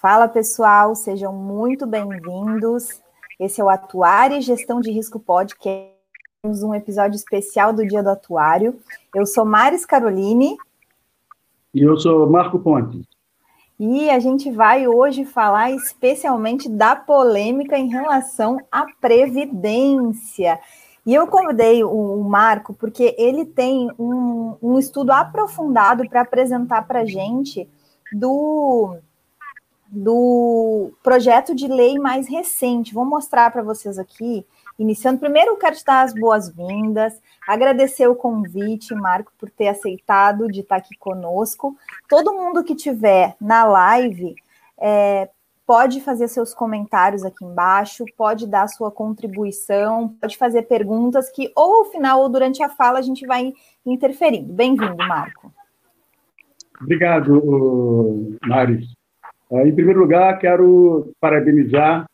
Fala pessoal, sejam muito bem-vindos. Esse é o Atuário e Gestão de Risco Podcast, um episódio especial do Dia do Atuário. Eu sou Maris Caroline. E eu sou Marco Ponte. E a gente vai hoje falar especialmente da polêmica em relação à Previdência. E eu convidei o Marco porque ele tem um, um estudo aprofundado para apresentar para a gente do do projeto de lei mais recente. Vou mostrar para vocês aqui. Iniciando, primeiro quero te dar as boas-vindas, agradecer o convite, Marco, por ter aceitado de estar aqui conosco. Todo mundo que tiver na live é, pode fazer seus comentários aqui embaixo, pode dar sua contribuição, pode fazer perguntas que ou ao final ou durante a fala a gente vai interferindo. Bem-vindo, Marco. Obrigado, Mari. É, em primeiro lugar, quero parabenizar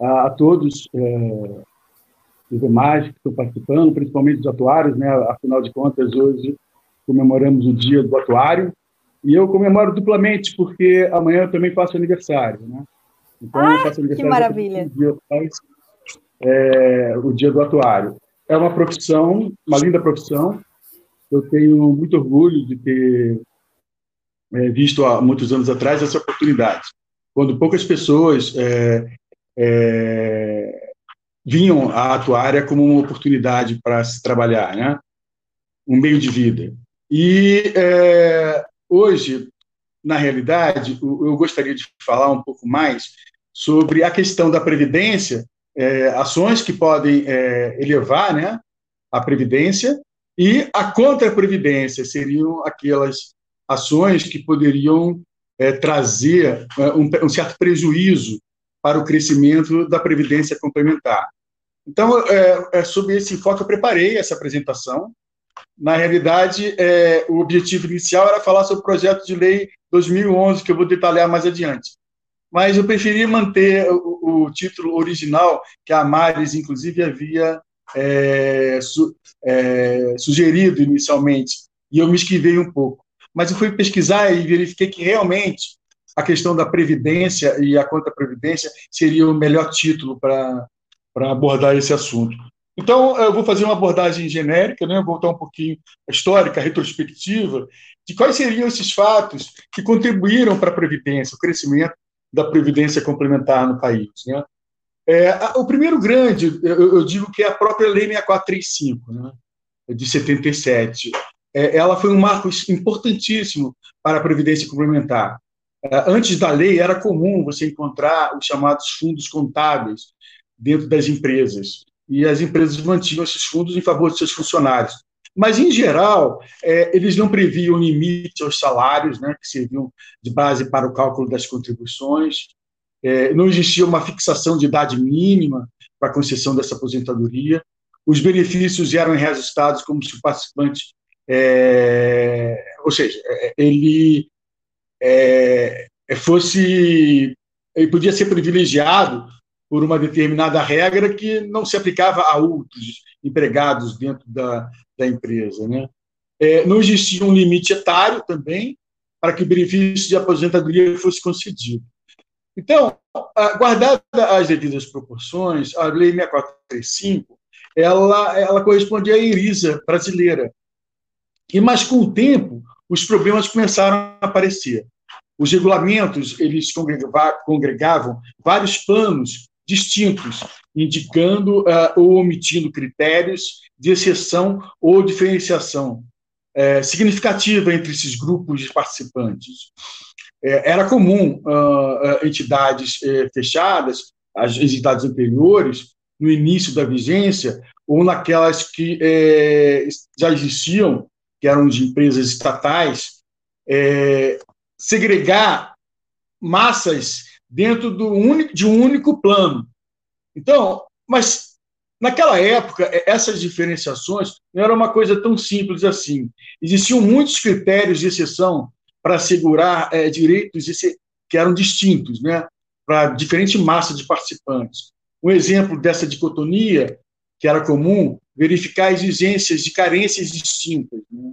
a, a todos é, os demais que estão participando, principalmente os atuários, né? Afinal de contas, hoje comemoramos o Dia do Atuário e eu comemoro duplamente porque amanhã eu também faço aniversário, né? Então, ah, eu faço aniversário que maravilha! Dia, é, o Dia do Atuário. É uma profissão, uma linda profissão. Eu tenho muito orgulho de ter é, visto há muitos anos atrás essa oportunidade, quando poucas pessoas é, é, vinham a atuária como uma oportunidade para se trabalhar, né? um meio de vida. E é, hoje, na realidade, eu gostaria de falar um pouco mais sobre a questão da previdência, é, ações que podem é, elevar né, a previdência e a contra-previdência seriam aquelas ações que poderiam é, trazer é, um, um, certo prejuízo para o crescimento da previdência complementar. Então, é, é sob esse enfoque, eu preparei essa apresentação. Na realidade, é, o objetivo inicial era falar sobre o projeto de lei 2011, que eu vou detalhar mais adiante. Mas eu preferi manter o, o título original, que a Maris, inclusive, havia é, su, sugerido inicialmente, e eu me esquivei um pouco mas eu fui pesquisar e verifiquei que realmente a questão da previdência e a contra-previdência seria o melhor título para abordar esse assunto. Então, eu vou fazer uma abordagem genérica, né, voltar um pouquinho histórica, retrospectiva, de quais seriam esses fatos que contribuíram para a Previdência, o crescimento da Previdência complementar no país. Né? É, o primeiro grande, eu, eu, digo que é a própria Lei 6435, né, de 77 é, ela foi um marco importantíssimo para a Previdência Complementar. É, antes da lei, era comum você encontrar os chamados fundos contábeis dentro das empresas, e as empresas mantinham esses fundos em favor de seus funcionários. Mas, em geral, é, eles não previam limite aos salários, né, que serviam de base para o cálculo das contribuições, é, não existia uma fixação de idade mínima para a concessão dessa aposentadoria, os benefícios eram reajustados como se o participante é, ou seja, é, ele é, fosse, ele podia ser privilegiado por uma determinada regra que não se aplicava a outros empregados dentro da, da empresa, né? É, não existia um limite etário também para que o benefício de aposentadoria fosse concedido. Então, guardada as devidas proporções, a Lei 6435 ela, ela corresponde à IRISA brasileira, e mas com o tempo os problemas começaram a aparecer. Os regulamentos eles congregavam vários planos distintos, indicando uh, ou omitindo critérios de exceção ou diferenciação uh, significativa entre esses grupos de participantes. Uh, era comum uh, entidades eh, fechadas, as entidades anteriores, no início da vigência, ou naquelas que já existiam que eram de empresas estatais, é, segregar massas dentro do único, de um único plano. Então, mas naquela época, é, essas diferenciações não era uma coisa tão simples assim. Existiam muitos critérios de exceção para assegurar é, direitos que eram distintos, né, para diferente massa de participantes. Um exemplo dessa dicotomia que era comum verificar exigências de carências distintas, né?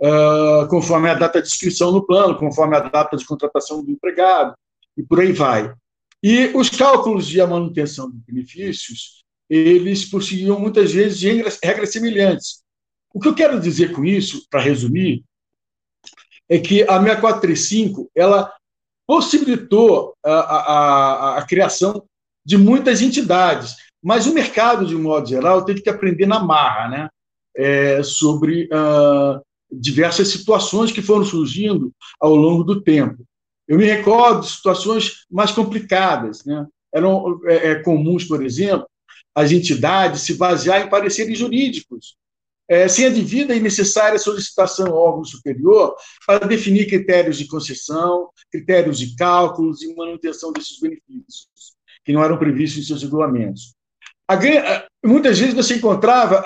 uh, conforme a data de inscrição no plano, conforme a data de contratação do empregado, e por aí vai. E os cálculos de manutenção de benefícios, eles possuíam muitas vezes regras, regras semelhantes. O que eu quero dizer com isso, para resumir, é que a 6435 ela possibilitou a, a, a, criação de muitas entidades, mas o mercado, de um modo geral, teve que aprender na marra né? É, sobre uh, diversas situações que foram surgindo ao longo do tempo. Eu me recordo de situações mais complicadas. Né? Eram é, é, comuns, por exemplo, as entidades se basear em pareceres jurídicos, é, sem a devida e necessária solicitação ao órgão superior para definir critérios de concessão, critérios de cálculos e manutenção desses benefícios, que não eram previstos em seus regulamentos. Muitas vezes você encontrava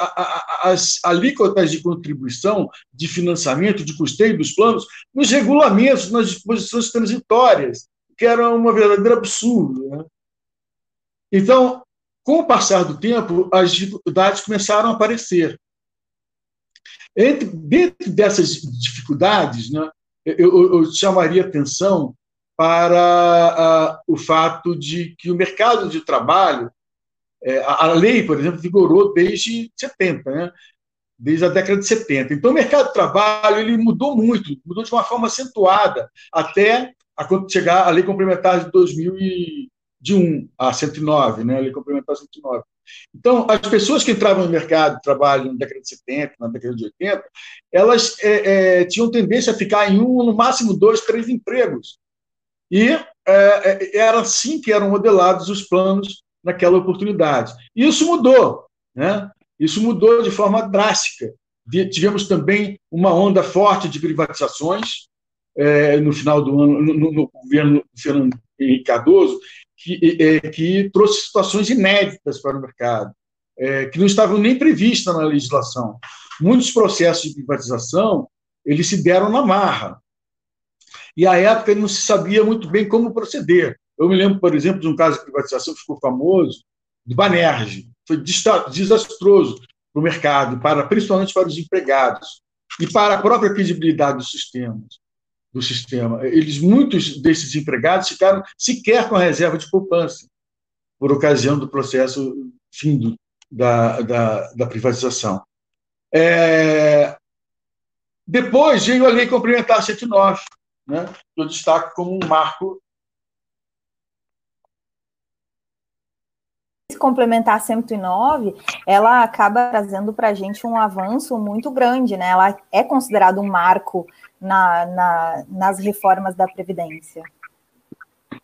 as alíquotas de contribuição, de financiamento, de custeio dos planos nos regulamentos, nas disposições transitórias, que era uma verdadeira absurdo. Né? Então, com o passar do tempo, as dificuldades começaram a aparecer. Entre, dentro dessas dificuldades, né, eu, eu chamaria atenção para uh, o fato de que o mercado de trabalho, é, a, lei, por exemplo, vigorou desde 70, né, desde a década de 70. Então, o mercado de trabalho ele mudou muito, mudou de uma forma acentuada, até a, quando chegar a lei complementar de 2001, a 109, né, a lei complementar 109. Então, as pessoas que entravam no mercado de trabalho na década de 70, na década de 80, elas é, é, tinham tendência a ficar em um, no máximo dois, três empregos. E é, é era assim que eram modelados os planos naquela oportunidade. E isso mudou, né? Isso mudou de forma drástica. Tivemos também uma onda forte de privatizações é, no final do ano, no, no governo Fernando Henrique Cardoso, que, é, que trouxe situações inéditas para o mercado, é, que não estavam nem previstas na legislação. Muitos processos de privatização eles se deram na marra. E à época não se sabia muito bem como proceder. Eu me lembro, por exemplo, de um caso de privatização que ficou famoso, do Banerje. Foi desastroso para o mercado, para, principalmente para os empregados e para a própria credibilidade do sistema. Eles, muitos desses empregados ficaram sequer com a reserva de poupança, por ocasião do processo fim do, da, da, da, privatização. É... Depois veio a Lei Complementar 109, né, que eu destaco como um marco complementar 109, ela acaba trazendo para a gente um avanço muito grande, né? Ela é considerada um marco na, na, nas reformas da Previdência.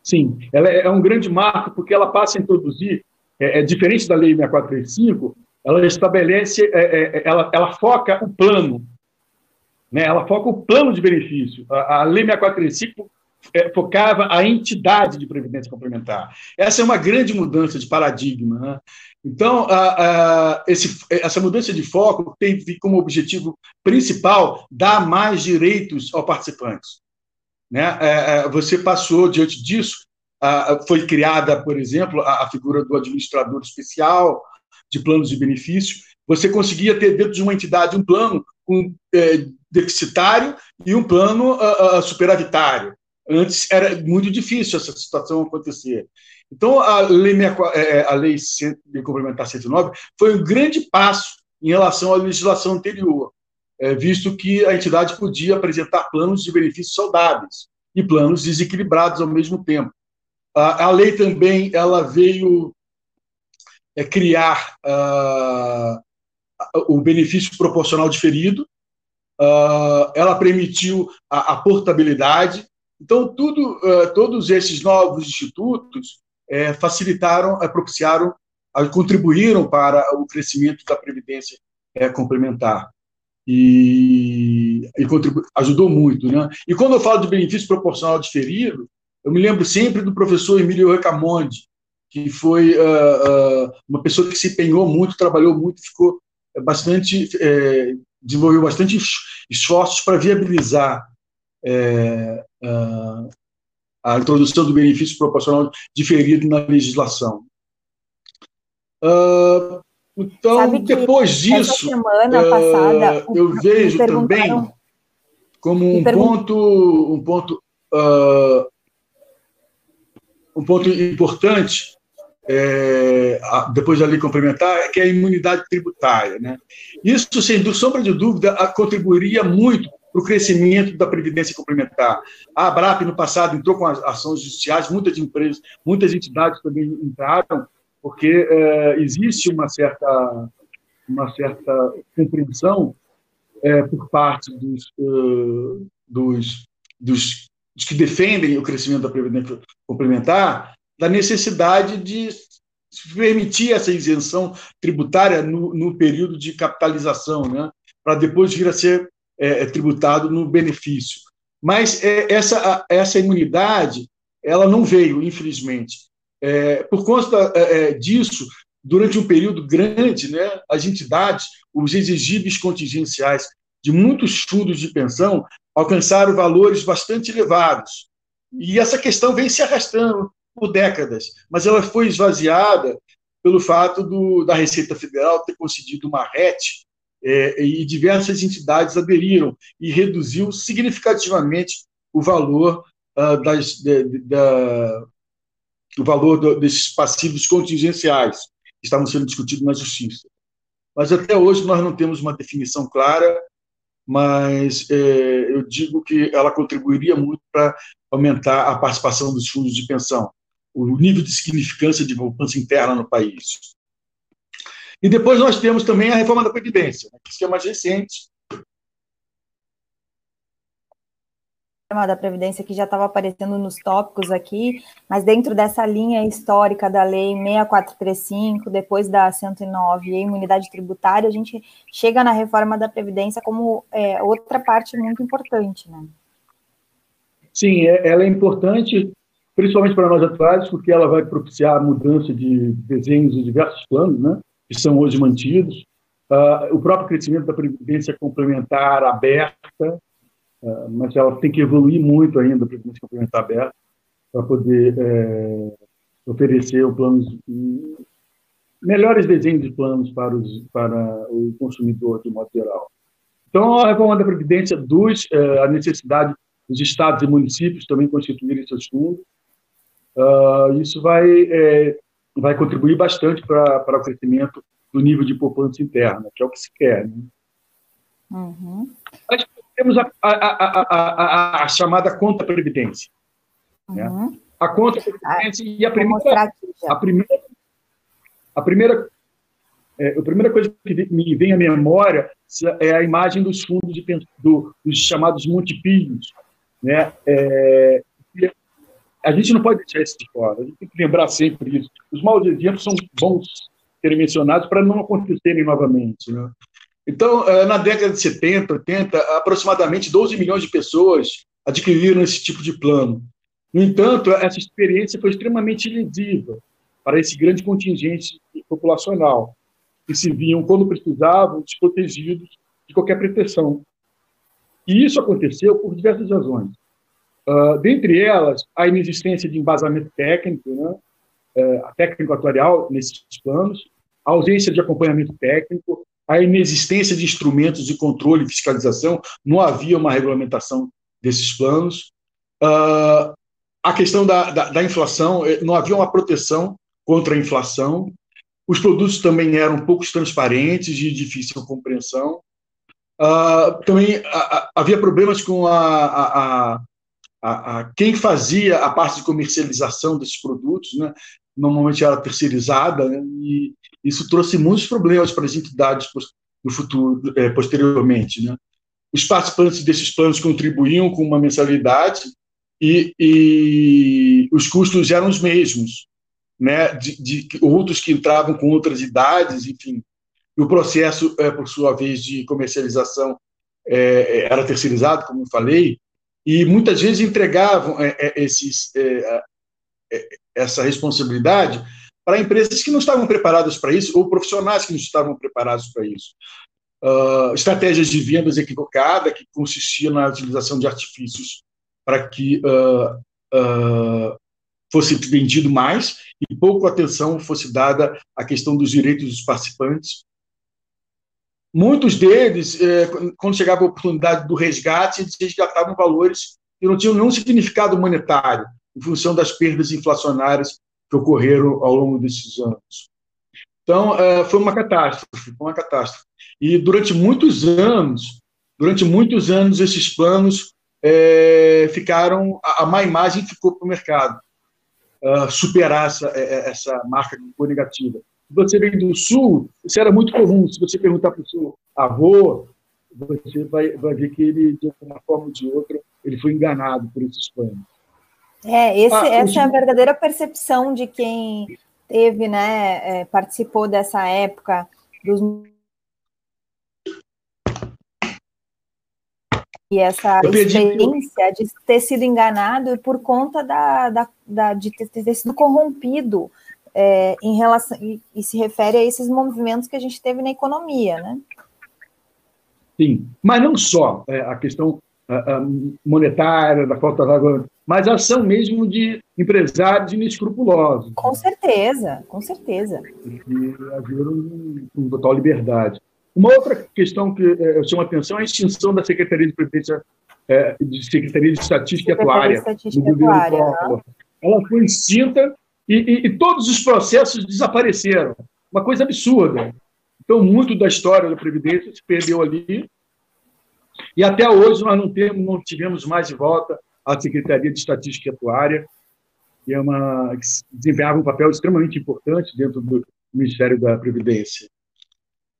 Sim, ela é um grande marco porque ela passa a introduzir, é, é diferente da Lei 6435, ela estabelece, é, é, ela, ela foca o plano, né? ela foca o plano de benefício. A, a Lei 6435 é, focava a entidade de previdência complementar. Essa é uma grande mudança de paradigma. Né? Então, a, a, esse, essa mudança de foco tem como objetivo principal dar mais direitos ao participante. Né? É, é, você passou, diante disso, a, foi criada, por exemplo, a, figura do administrador especial de planos de benefício. Você conseguia ter dentro de uma entidade um plano é, deficitário e um plano superavitário. Antes era muito difícil essa situação acontecer. Então, a Lei, é, é, a lei de Complementar 109 foi um grande passo em relação à legislação anterior, é, visto que a entidade podia apresentar planos de benefícios saudáveis e planos desequilibrados ao mesmo tempo. A, lei também ela veio criar o benefício proporcional diferido, ela permitiu a portabilidade, então, tudo, uh, todos esses novos institutos uh, facilitaram, uh, propiciaram, contribuíram para o crescimento da previdência complementar. E, e ajudou muito. Né? E quando eu falo de benefício proporcional diferido, eu me lembro sempre do professor Emílio Recamonde, que foi uma pessoa que se empenhou muito, trabalhou muito, ficou bastante, desenvolveu bastante esforços para viabilizar é, a introdução do benefício proporcional diferido na legislação. Uh, então, depois disso, semana uh, passada, eu vejo também como um ponto, um ponto uh, um ponto importante, é, depois da lei complementar, é que é a imunidade tributária. Né? Isso, sem sombra de dúvida, contribuiria muito para o crescimento da previdência complementar. A ABRAP, no passado, entrou com ações judiciais, muitas empresas, muitas entidades também entraram, porque é, existe uma certa, uma certa compreensão é, por parte dos, uh, dos, dos, dos, que defendem o crescimento da previdência complementar da necessidade de permitir essa isenção tributária no, no período de capitalização, né, para depois vir a ser é, é, tributado no benefício. Mas é, essa, essa imunidade ela não veio, infelizmente. É, por conta é, é, disso, durante um período grande, né, as entidades, os exigíveis contingenciais de muitos fundos de pensão alcançaram valores bastante elevados. E essa questão vem se arrastando por décadas, mas ela foi esvaziada pelo fato do, da Receita Federal ter concedido uma RET é, e diversas entidades aderiram e reduziu significativamente o valor uh, das, de, de, da, o valor do, desses passivos contingenciais que estavam sendo discutidos na justiça. Mas até hoje nós não temos uma definição clara, mas é, eu digo que ela contribuiria muito para aumentar a participação dos fundos de pensão, o nível de significância de poupança interna no país. E depois nós temos também a reforma da Previdência, né, que é mais recente, da Previdência que já estava aparecendo nos tópicos aqui, mas dentro dessa linha histórica da Lei 6435, depois da 109 e a imunidade tributária, a gente chega na reforma da Previdência como é, outra parte muito importante, né? Sim, é, ela é importante, principalmente para nós atuais, porque ela vai propiciar a mudança de desenhos de diversos planos, né, que são hoje mantidos, uh, o próprio crescimento da Previdência complementar aberta, é, mas ela tem que evoluir muito ainda, a Previdência Complementar Aberta, para poder é, oferecer o planos, melhores desenhos de planos para, os, para o consumidor, de modo geral. Então, a reforma da Previdência dos é, a necessidade dos estados e municípios também constituírem seus fundos. Uh, isso vai, é, vai contribuir bastante para, o crescimento do nível de poupança interna, que é o que se quer. Né? Uhum. Mas, temos a, a, a, a chamada conta previdência. Né? Uhum. Né? A conta previdência e a primeira, a primeira, a primeira, é, a primeira coisa que me vem à memória é a imagem dos fundos de, do, dos chamados montepilhos, né? É, a gente não pode deixar isso de fora, a gente tem que lembrar sempre isso. Os maus exemplos são bons serem mencionados para não acontecerem novamente. Né? Então, eh, na década de 70, 80, aproximadamente 12 milhões de pessoas adquiriram esse tipo de plano. No entanto, essa experiência foi extremamente lesiva para esse grande contingente populacional, que se viam, quando precisavam, desprotegidos de qualquer proteção. E isso aconteceu por diversas razões. Uh, dentre elas, a inexistência de embasamento técnico, né, uh, técnico atuarial nesses planos, a ausência de acompanhamento técnico, a inexistência de instrumentos de controle e fiscalização, não havia uma regulamentação desses planos. Uh, a questão da, da, da, inflação, eh, não havia uma proteção contra a inflação. Os produtos também eram pouco transparentes, de difícil compreensão. Uh, também havia problemas com a, a, a, a, quem fazia a parte de comercialização desses produtos, né? normalmente era terceirizada, né? e isso trouxe muitos problemas para as entidades no futuro, é, posteriormente. Né? Os participantes desses planos contribuíam com uma mensalidade e, e os custos eram os mesmos, né? De, de, outros que entravam com outras idades, enfim. E o processo, é, por sua vez, de comercialização é, era terceirizado, como eu falei, e muitas vezes entregavam é, é esses, é, essa responsabilidade para empresas que não estavam preparadas para isso, ou profissionais que não estavam preparados para isso. Uh, estratégias de vendas equivocada, que consistia na utilização de artifícios para que uh, uh, fosse vendido mais e pouco atenção fosse dada à questão dos direitos dos participantes. Muitos deles, eh, quando chegava a oportunidade do resgate, eles resgatavam valores que não tinham nenhum significado monetário, em função das perdas inflacionárias que ocorreram ao longo desses anos. Então, é, foi uma catástrofe, uma catástrofe. E durante muitos anos, durante muitos anos, esses planos é, ficaram, a, má imagem ficou para o mercado, uh, superar essa, é, essa marca que negativa. Se você vem do Sul, isso era muito comum. Se você perguntar para o seu avô, você vai, vai ver que ele, de uma forma ou de outra, ele foi enganado por esses planos. É, esse, ah, essa é a verdadeira percepção de quem teve, né, é, participou dessa época dos e essa experiência de ter sido enganado por conta da, da, da de ter, ter, sido corrompido é, em relação e, e, se refere a esses movimentos que a gente teve na economia, né? Sim, mas não só é, a questão monetária, da falta de água, mas a ação mesmo de empresários inescrupulosos. Com certeza, com certeza. Que agiram com total liberdade. Uma outra questão que é, eu chamo a atenção é a extinção da Secretaria de Previdência, é, de Secretaria de Estatística Secretaria Atuária. Estatística Atuária né? Ela foi extinta e, e, e todos os processos desapareceram. Uma coisa absurda. Então, muito da história da Previdência se perdeu ali e até hoje nós não, temos, não tivemos mais de volta a Secretaria de Estatística Atuária, que, é uma, que desempenhava um papel extremamente importante dentro do Ministério da Previdência.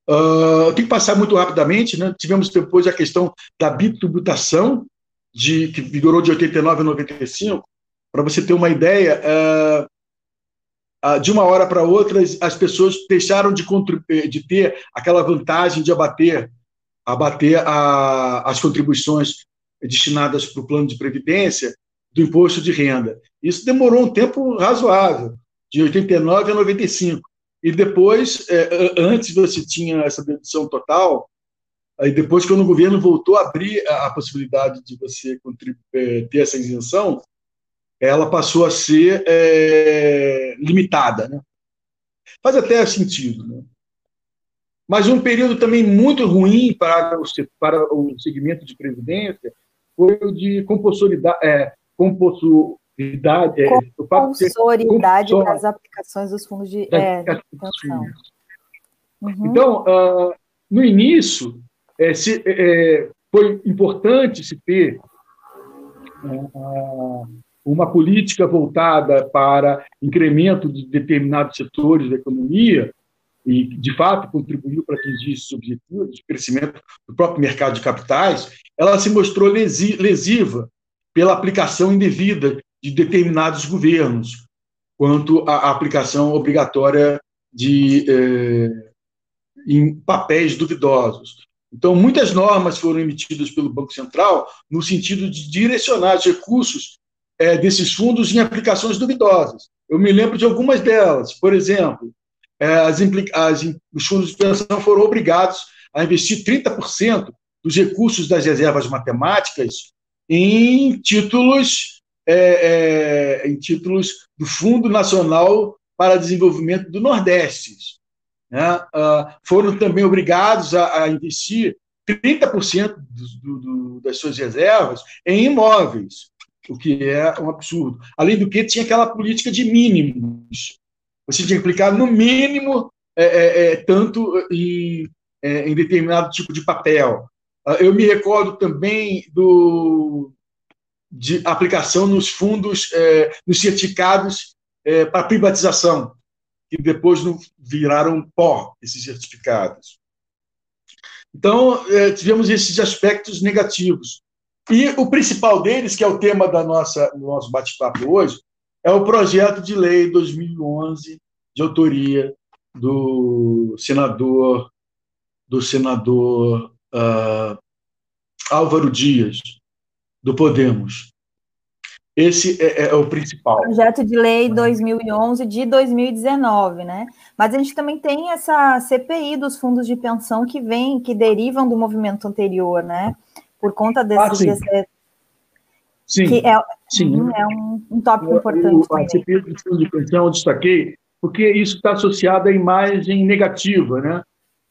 Uh, tem que passar muito rapidamente, né? Tivemos depois a questão da bitributação, de, que vigorou de 89 a 95. Para você ter uma ideia, uh, de uma hora para outra, as pessoas deixaram de, de ter aquela vantagem de abater abater a, as contribuições destinadas para o plano de previdência do imposto de renda. Isso demorou um tempo razoável, de 89 a 95. E depois, é, antes você tinha essa dedução total, aí depois, quando o governo voltou a abrir a, possibilidade de você é, ter essa isenção, ela passou a ser é, limitada. Né? Faz até sentido. Né? Mas um período também muito ruim para o, para o segmento de previdência foi o de compulsoridade, é, compulsoridade, é, compulsoridade das aplicações dos fundos de, é, pensão. Uhum. Então, uh, no início, é, se, é, foi importante se ter uh, uma política voltada para incremento de determinados setores da economia, e, de fato, contribuiu para atingir esses objetivos de crescimento do próprio mercado de capitais, ela se mostrou lesiva pela aplicação indevida de determinados governos, quanto à aplicação obrigatória de eh, em papéis duvidosos. Então, muitas normas foram emitidas pelo Banco Central no sentido de direcionar os recursos eh, desses fundos em aplicações duvidosas. Eu me lembro de algumas delas. Por exemplo, é, as, as, os fundos de pensão foram obrigados a investir 30% dos recursos das reservas matemáticas em títulos, é, é, em títulos do Fundo Nacional para Desenvolvimento do Nordeste. Né? Uh, foram também obrigados a, a investir 30% do, do, das suas reservas em imóveis, o que é um absurdo. Além do que, tinha aquela política de mínimos, você tinha que aplicar no mínimo é, é, é tanto em, é, em, determinado tipo de papel. Ah, eu me recordo também do, de aplicação nos fundos, é, nos certificados para privatização, que depois não viraram pó, esses certificados. Então, tivemos esses aspectos negativos. E o principal deles, que é o tema da nossa, do nosso bate-papo hoje, é o projeto de lei 2011 de autoria do senador do senador uh, Álvaro Dias do Podemos. Esse é, é, o principal. Projeto de lei 2011 de 2019, né? Mas a gente também tem essa CPI dos fundos de pensão que vem, que derivam do movimento anterior, né? Por conta desse, ah, sim. desse Sim, que é, sim. Uhum, é um, um tópico importante. O, a CPI do fundo de pensão eu destaquei porque isso está associado à imagem negativa né,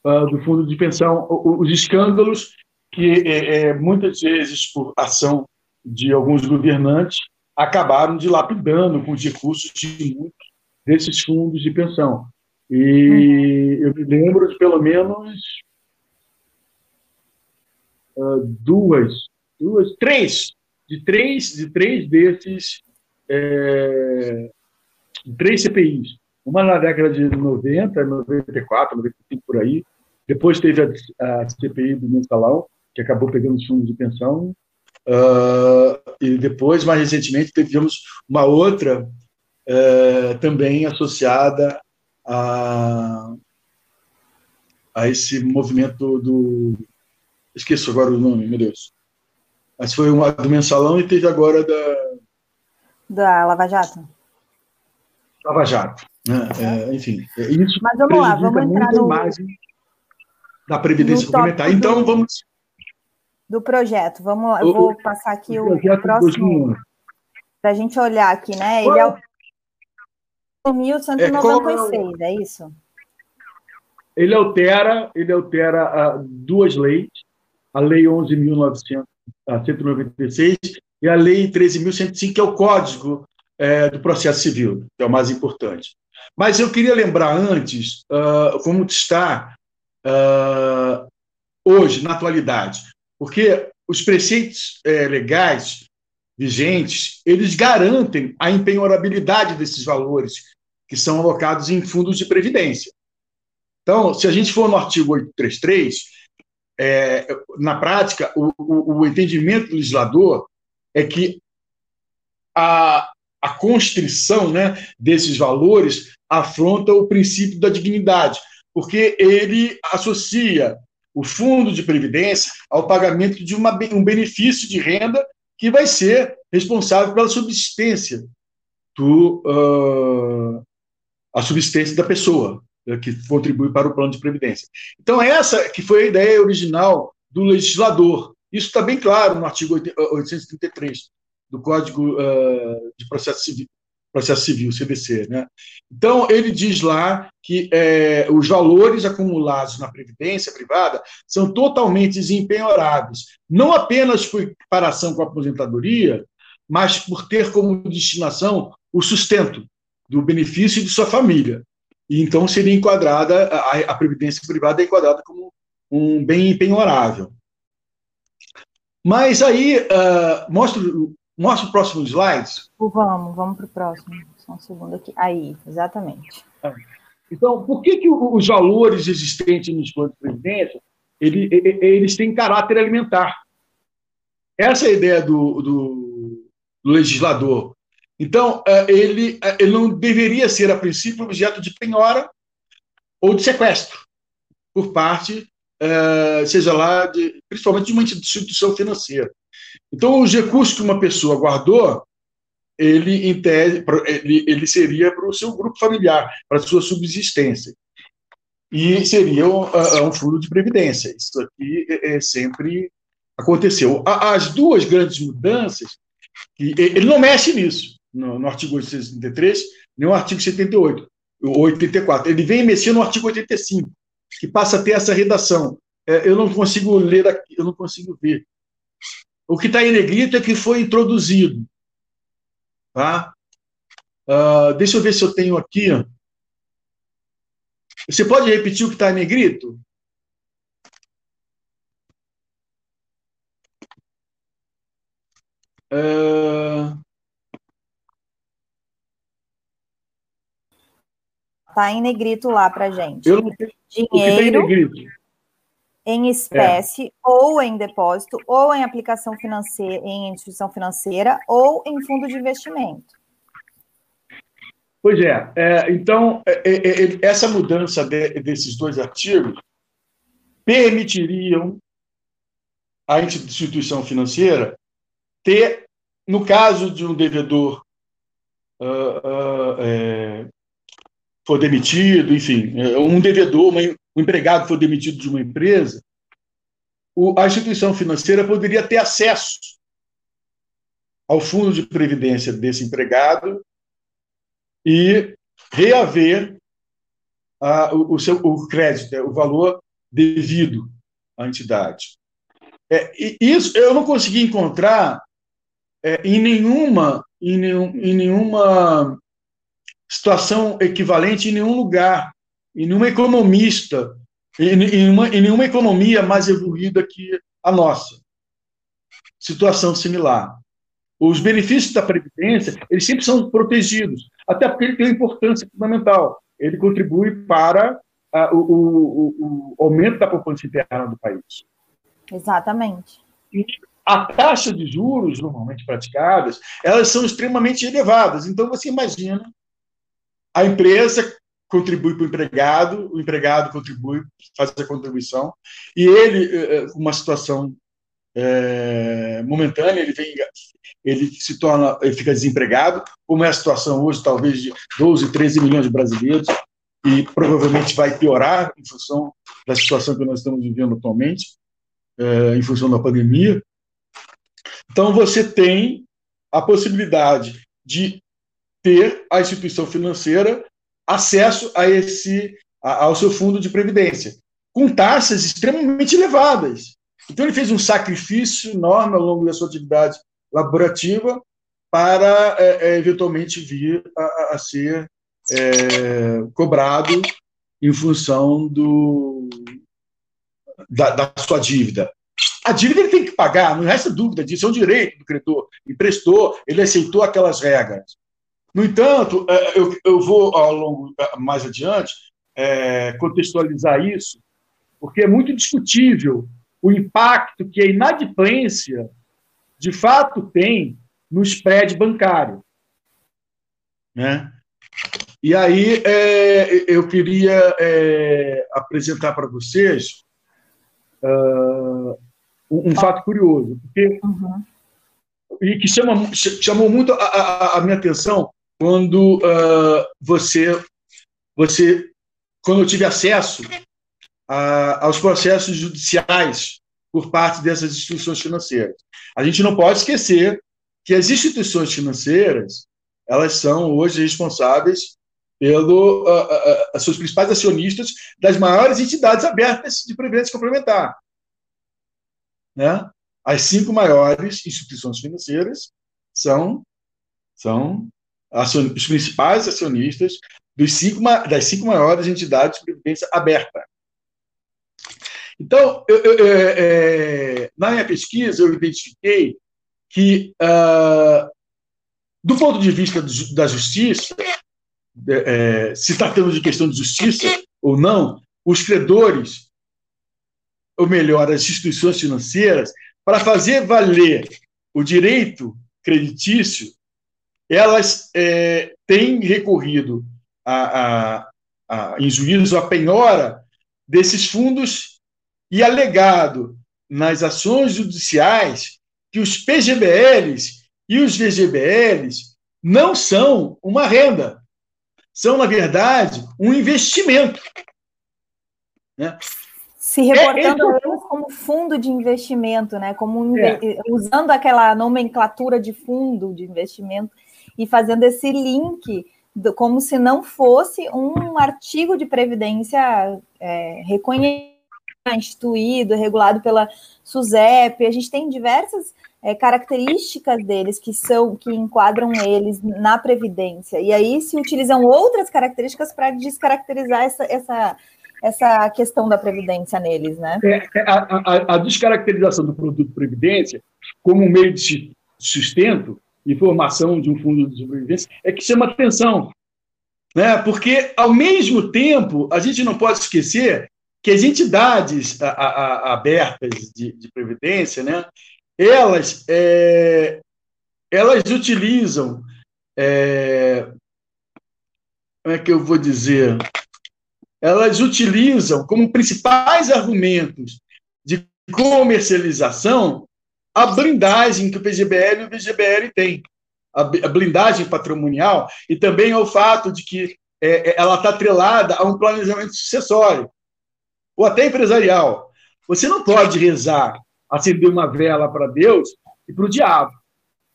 ah, do fundo de pensão. Os escândalos que, é, é, muitas vezes, por ação de alguns governantes, acabaram dilapidando com os recursos de muitos desses fundos de pensão. E uhum. eu me lembro de pelo menos uh, duas, duas, três, de três, de três desses, é, três CPIs. Uma na década de 90, 94, 95 por aí. Depois teve a, a CPI do mensalão, que acabou pegando os fundos de pensão. Uh, e depois, mais recentemente, tivemos uma outra uh, também associada a, a esse movimento do. Esqueço agora o nome, meu Deus. Mas foi uma do mensalão e teve agora da. Da Lava Jato? Lava Jato. Né? É, enfim, é, isso Mas vamos lá, vamos entrar no... imagem da Previdência Complementar. Então, do, vamos... Do projeto, vamos lá, eu vou passar aqui o, o próximo... Para a gente olhar aqui, né? Ele é o 1196, é, é, é isso? Ele altera, ele altera uh, duas leis, a Lei 11.996 e a Lei 13.105, que é o Código é, do Processo Civil, que é o mais importante. Mas eu queria lembrar antes uh, como está uh, hoje, na atualidade, porque os preceitos é, legais vigentes, eles garantem a empenhorabilidade desses valores que são alocados em fundos de previdência. Então, se a gente for no artigo 833, é, na prática, o, o, o entendimento do legislador é que a, a constrição né, desses valores afronta o princípio da dignidade, porque ele associa o fundo de previdência ao pagamento de uma, um benefício de renda que vai ser responsável pela subsistência do uh, a subsistência da pessoa que contribui para o plano de previdência. Então essa que foi a ideia original do legislador. Isso está bem claro no artigo 833 do Código uh, de Processo Civil, Processo Civil, CDC. Né? Então, ele diz lá que é, os valores acumulados na Previdência privada são totalmente desempenhoráveis, não apenas por comparação com a aposentadoria, mas por ter como destinação o sustento do benefício de sua família. E então seria enquadrada, a, a Previdência privada é enquadrada como um bem empenhorável. Mas aí, uh, mostra Mostra o próximo slide. Vamos, vamos para o próximo. Só um segundo aqui. Aí, exatamente. É. Então, por que, que os valores existentes nos planos de previdência ele, eles têm caráter alimentar? Essa é a ideia do, do, do legislador. Então, é, ele, é, ele não deveria ser, a princípio, objeto de penhora ou de sequestro por parte, seja lá, de, principalmente de uma instituição financeira. Então, os recursos que uma pessoa guardou, ele, ele, ele seria para o seu grupo familiar, para a sua subsistência. E seria um, um fundo de previdência. Isso aqui é, é, sempre aconteceu. As duas grandes mudanças, ele não mexe nisso, no, no artigo 863, nem no artigo 78, 84. Ele vem mexer no artigo 85, que passa a ter essa redação. É, eu não consigo ler aqui, eu não consigo ver. O que está em negrito é que foi introduzido. Tá? Uh, deixa eu ver se eu tenho aqui. Você pode repetir o que está em negrito? Está uh... em negrito lá para gente. Eu não sei. Dinheiro. O que está em espécie, é. ou em depósito, ou em aplicação financeira, em instituição financeira, ou em fundo de investimento. Pois é. é então, é, é, é essa mudança de, desses dois artigos permitiriam à instituição financeira ter, no caso de um devedor uh, uh, for demitido, enfim, um devedor, um empregado for demitido de uma empresa, a instituição financeira poderia ter acesso ao fundo de previdência desse empregado e reaver o, seu o crédito, o valor devido à entidade. É, isso eu não consegui encontrar é, em nenhuma em, nenhum, em nenhuma situação equivalente em nenhum lugar, em nenhuma economista, em, em, uma, em nenhuma economia mais evoluída que a nossa. Situação similar. Os benefícios da Previdência, eles sempre são protegidos, até porque ele tem uma importância fundamental. Ele contribui para uh, o, o, o, aumento da poupança interna do país. Exatamente. E a taxa de juros, normalmente praticadas, elas são extremamente elevadas. Então, você imagina, a empresa contribui para o empregado, o empregado contribui, faz a contribuição, e ele, eh, eh, uma situação é, momentânea, ele, vem, ele se torna, ele fica desempregado, como é a situação hoje, talvez de 12, 13 milhões de brasileiros, e provavelmente vai piorar em função da situação que nós estamos vivendo atualmente, é, em função da pandemia. Então, você tem a possibilidade de ter a instituição financeira acesso a esse ao seu fundo de previdência, com taxas extremamente elevadas. Então, ele fez um sacrifício enorme ao longo da sua atividade laborativa para, é, é, eventualmente, vir a, a ser é, cobrado em função do, da, da, sua dívida. A dívida ele tem que pagar, não resta dúvida disso, é um direito do credor. Emprestou, ele aceitou aquelas regras. No entanto, é, eu, eu vou, ao longo, mais adiante, é, contextualizar isso, porque é muito discutível o impacto que a inadimplência de fato tem no spread bancário. Né? E aí é, eu queria é, apresentar para vocês uh, um, um, fato curioso, porque, uhum. e que chama, chamou muito a, a, a minha atenção quando uh, você, você, quando eu tive acesso a, aos processos judiciais por parte dessas instituições financeiras. A gente não pode esquecer que as instituições financeiras elas são hoje responsáveis pelo uh, uh, uh, seus principais acionistas das maiores entidades abertas de previdência complementar. Né? As cinco maiores instituições financeiras são, são os principais acionistas dos cinco, das cinco maiores entidades de previdência aberta. Então, eu, eu, é, é, na minha pesquisa, eu identifiquei que, uh, do ponto de vista da justiça, é, se tratando de questão de justiça ou não, os credores, ou melhor, as instituições financeiras, para fazer valer o direito creditício, elas é, têm recorrido a, a, a, em juízo a penhora desses fundos e alegado nas ações judiciais que os PGBLs e os VGBLs não são uma renda, são, na verdade, um investimento. Né? Se reportando é, eles como fundo de investimento, né? como um, é. usando aquela nomenclatura de fundo de investimento e fazendo esse link do, como se não fosse um artigo de previdência é, reconhecido instituído, regulado pela SUSEP. A gente tem diversas é, características deles que são que enquadram eles na previdência. E aí se utilizam outras características para descaracterizar essa, essa, essa questão da previdência neles, né? É, é a, a, a, descaracterização do produto previdência como meio de sustento e formação de um fundo de sobrevivência é que chama atenção, né? Porque ao mesmo tempo a gente não pode esquecer que as entidades a, a, abertas de, de, previdência, né, elas, é, elas utilizam, é, como é que eu vou dizer, elas utilizam como principais argumentos de comercialização a blindagem que o PGBL e o VGBL têm, a blindagem patrimonial, e também ao fato de que é, é ela está atrelada a um planejamento sucessório ou até empresarial. Você não pode rezar, acender uma vela para Deus e para o diabo.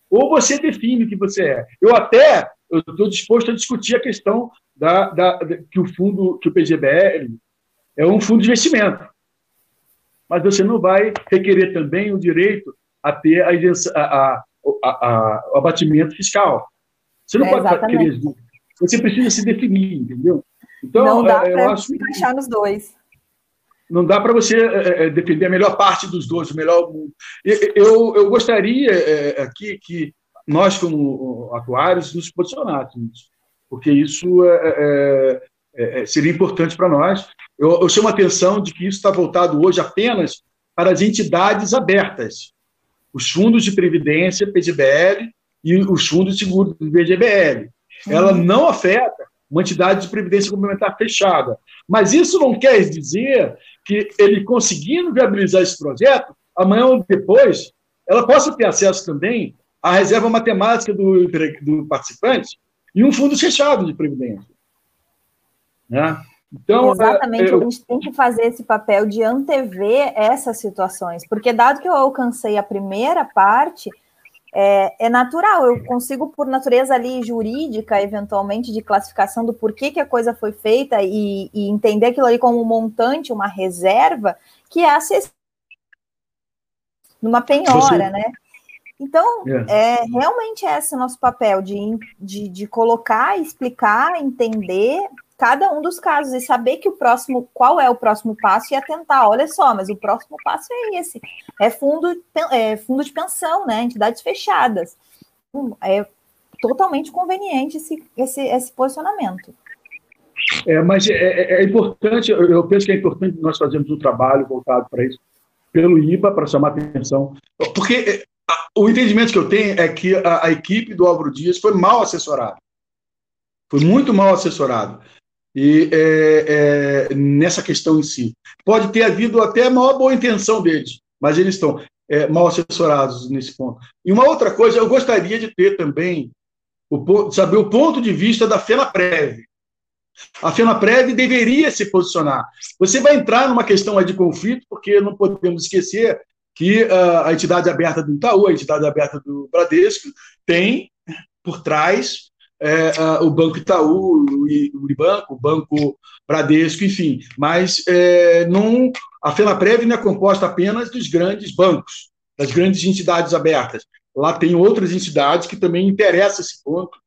Ou você define o que você é. Eu até estou disposto a discutir a questão da, da, da, que o fundo, que o PGBL é um fundo de investimento. Mas você não vai requerer também o direito a ter a, a, a, o abatimento fiscal. Você não é, pode querer. Você precisa se definir, entendeu? Então, não dá é, para encaixar nos dois. Não dá para você é, é, defender a melhor parte dos dois, o melhor. Eu, eu gostaria é, aqui que nós, como atuários, nos posicionássemos, porque isso é, é, seria importante para nós. Eu, eu chamo a atenção de que isso está voltado hoje apenas para as entidades abertas, os fundos de previdência, PGBL, e os fundos de seguro do VGBL. Ela uhum. não afeta uma entidade de previdência complementar fechada. Mas isso não quer dizer que ele conseguindo viabilizar esse projeto, amanhã ou depois, ela possa ter acesso também à reserva matemática do, do participante e um fundo fechado de previdência. Né? Então, Exatamente, é, eu... a gente tem que fazer esse papel de antever essas situações, porque dado que eu alcancei a primeira parte, é, é, natural, eu consigo, por natureza ali jurídica, eventualmente, de classificação do porquê que a coisa foi feita e, e entender aquilo ali como um montante, uma reserva, que é acessível numa penhora, né? Então, é. é realmente esse o nosso papel de, de, de colocar, explicar, entender cada um dos casos e saber que o próximo, qual é o próximo passo e atentar, olha só, mas o próximo passo é esse, é fundo, é fundo de pensão, né, entidades fechadas. Hum, é totalmente conveniente esse, esse, esse posicionamento. É, mas é, é, é importante, eu penso que é importante nós fazermos um trabalho voltado para isso, pelo IBA, para chamar atenção, porque é, o entendimento que eu tenho é que a, a equipe do Álvaro Dias foi mal assessorada. Foi muito mal assessorado e é, é, nessa questão em si. Pode ter havido até a maior boa intenção deles, mas eles estão é, mal assessorados nesse ponto. E uma outra coisa, eu gostaria de ter também, o, saber o ponto de vista da FENAPREV. A FENAPREV deveria se posicionar. Você vai entrar numa questão de conflito, porque não podemos esquecer que uh, a entidade aberta do Itaú, a entidade aberta do Bradesco, tem por trás é, o Banco Itaú, o Uribanco, o Banco Bradesco, enfim. Mas é, não, a FENAPREV não é composta apenas dos grandes bancos, das grandes entidades abertas. Lá tem outras entidades que também interessam esse ponto,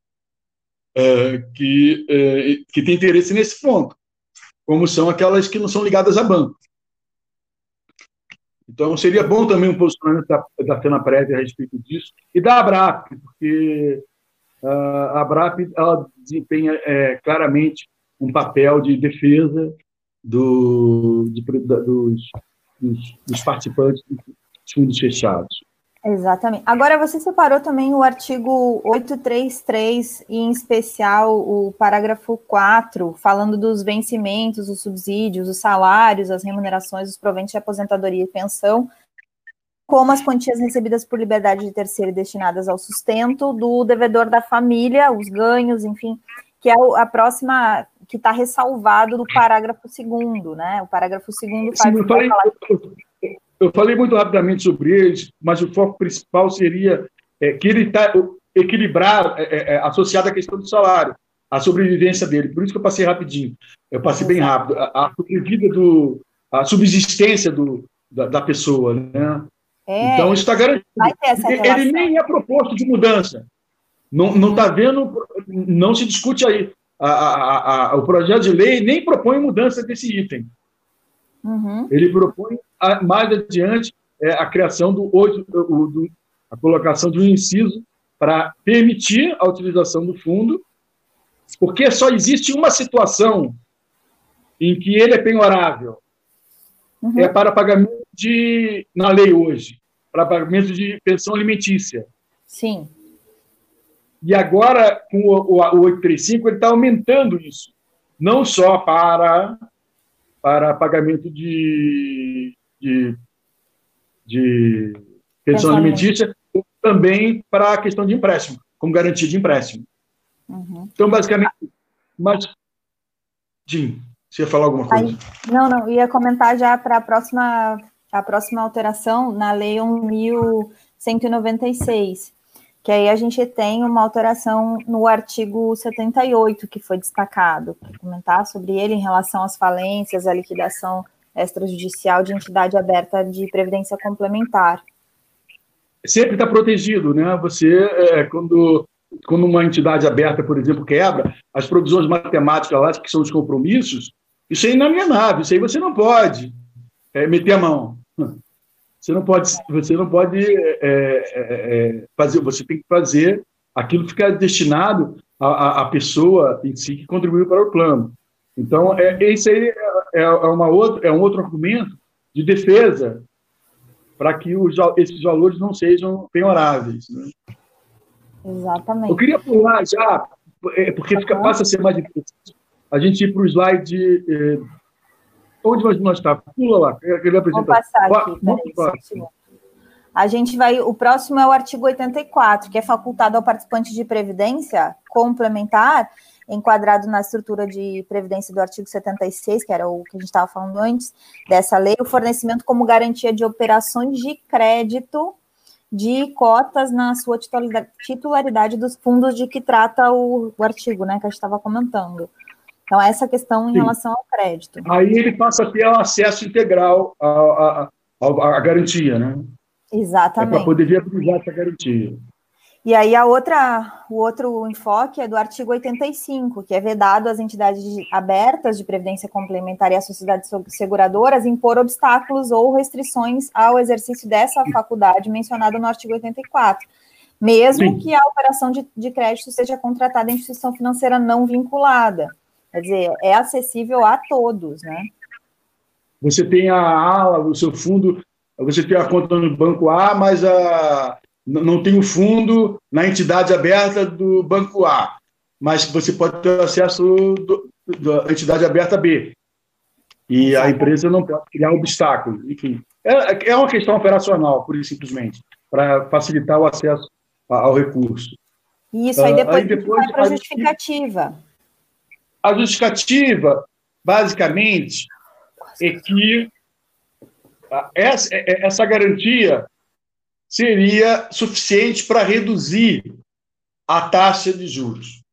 é, que, é, que tem interesse nesse ponto, como são aquelas que não são ligadas a banco. Então, seria bom também um posicionamento da, da FENAPREV a respeito disso, e da ABRAP, porque a ABRAP desempenha é, claramente um papel de defesa do, de, dos, dos, dos participantes dos fundos fechados. Exatamente. Agora, você separou também o artigo 833, e em especial o parágrafo 4, falando dos vencimentos, os subsídios, os salários, as remunerações, os proventos de aposentadoria e pensão, como as quantias recebidas por liberdade de terceiro destinadas ao sustento do devedor da família, os ganhos, enfim, que é a próxima que está ressalvado no parágrafo segundo, né? O parágrafo segundo faz. Sim, eu, falei, eu, eu, falei muito rapidamente sobre eles, mas o foco principal seria é, que ele está equilibrar, é, é, é, associado à questão do salário, a sobrevivência dele. Por isso que eu passei rapidinho. Eu passei bem rápido. A, a sobrevida do, a subsistência do, da, da pessoa, né? É, então, isso está garantido. Ele nem é proposto de mudança. Não está vendo, não se discute aí. A, a, a, o projeto de lei nem propõe mudança desse item. Uhum. Ele propõe, mais adiante, é, a criação do, do, do, a colocação de um inciso para permitir a utilização do fundo, porque só existe uma situação em que ele é penhorável, uhum. é para pagamento de, na lei hoje, para pagamento de pensão alimentícia. Sim. E agora, com o, o, o 835, ele está aumentando isso. Não só para, para pagamento de, de, de pensão alimentícia, também para a questão de empréstimo, como garantia de empréstimo. Uhum. Então, basicamente, mas, Jim, você ia falar alguma coisa? Aí, não, não, ia comentar já para a próxima, a próxima alteração na Lei 1196, que aí a gente tem uma alteração no artigo 78, que foi destacado, para comentar sobre ele em relação às falências, à liquidação extrajudicial de entidade aberta de previdência complementar. sempre está protegido, né? Você, é, quando, quando uma entidade aberta, por exemplo, quebra, as provisões matemáticas lá, que são os compromissos, isso é inalienável, isso aí você não pode é, meter a mão. Você não pode, você não pode é, é, é fazer, você tem que fazer aquilo que fica destinado à, à, pessoa em si que contribuiu para o plano. Então, é, isso aí é, é, uma outra, é um outro argumento de defesa para que os, esses valores não sejam penhoráveis. Né? Exatamente. Eu queria pular já, porque fica, passa a ser mais difícil, a gente ir para o slide. Onde nós, estamos? Pula lá, ele apresenta. Vou passar aqui, Vamos, a gente vai. O próximo é o artigo 84, que é facultado ao participante de previdência complementar, enquadrado na estrutura de previdência do artigo 76, que era o que a gente estava falando antes, dessa lei, o fornecimento como garantia de operações de crédito de cotas na sua titularidade dos fundos de que trata o, o artigo, né, que a gente estava comentando. Então, essa questão em Sim. relação ao crédito. Aí ele passa a ter acesso integral à, à, à garantia, né? Exatamente. É para poder viabilizar essa garantia. E aí a outra, o outro enfoque é do artigo 85, que é vedado às entidades abertas de previdência complementar e às sociedades seguradoras impor obstáculos ou restrições ao exercício dessa faculdade mencionada no artigo 84, mesmo Sim. que a operação de, de crédito seja contratada em instituição financeira não vinculada. Quer dizer, é acessível a todos, né? Você tem a ala, o seu fundo, você tem a conta no banco A, mas a, não tem o fundo na entidade aberta do banco A, mas você pode ter acesso da entidade aberta B. E a empresa não pode criar obstáculos. Enfim, é, é uma questão operacional, por simplesmente, para facilitar o acesso ao recurso. Isso, aí depois, uh, aí depois vai para a justificativa. A justificativa, basicamente, é que essa, essa garantia seria suficiente para reduzir a taxa de juros.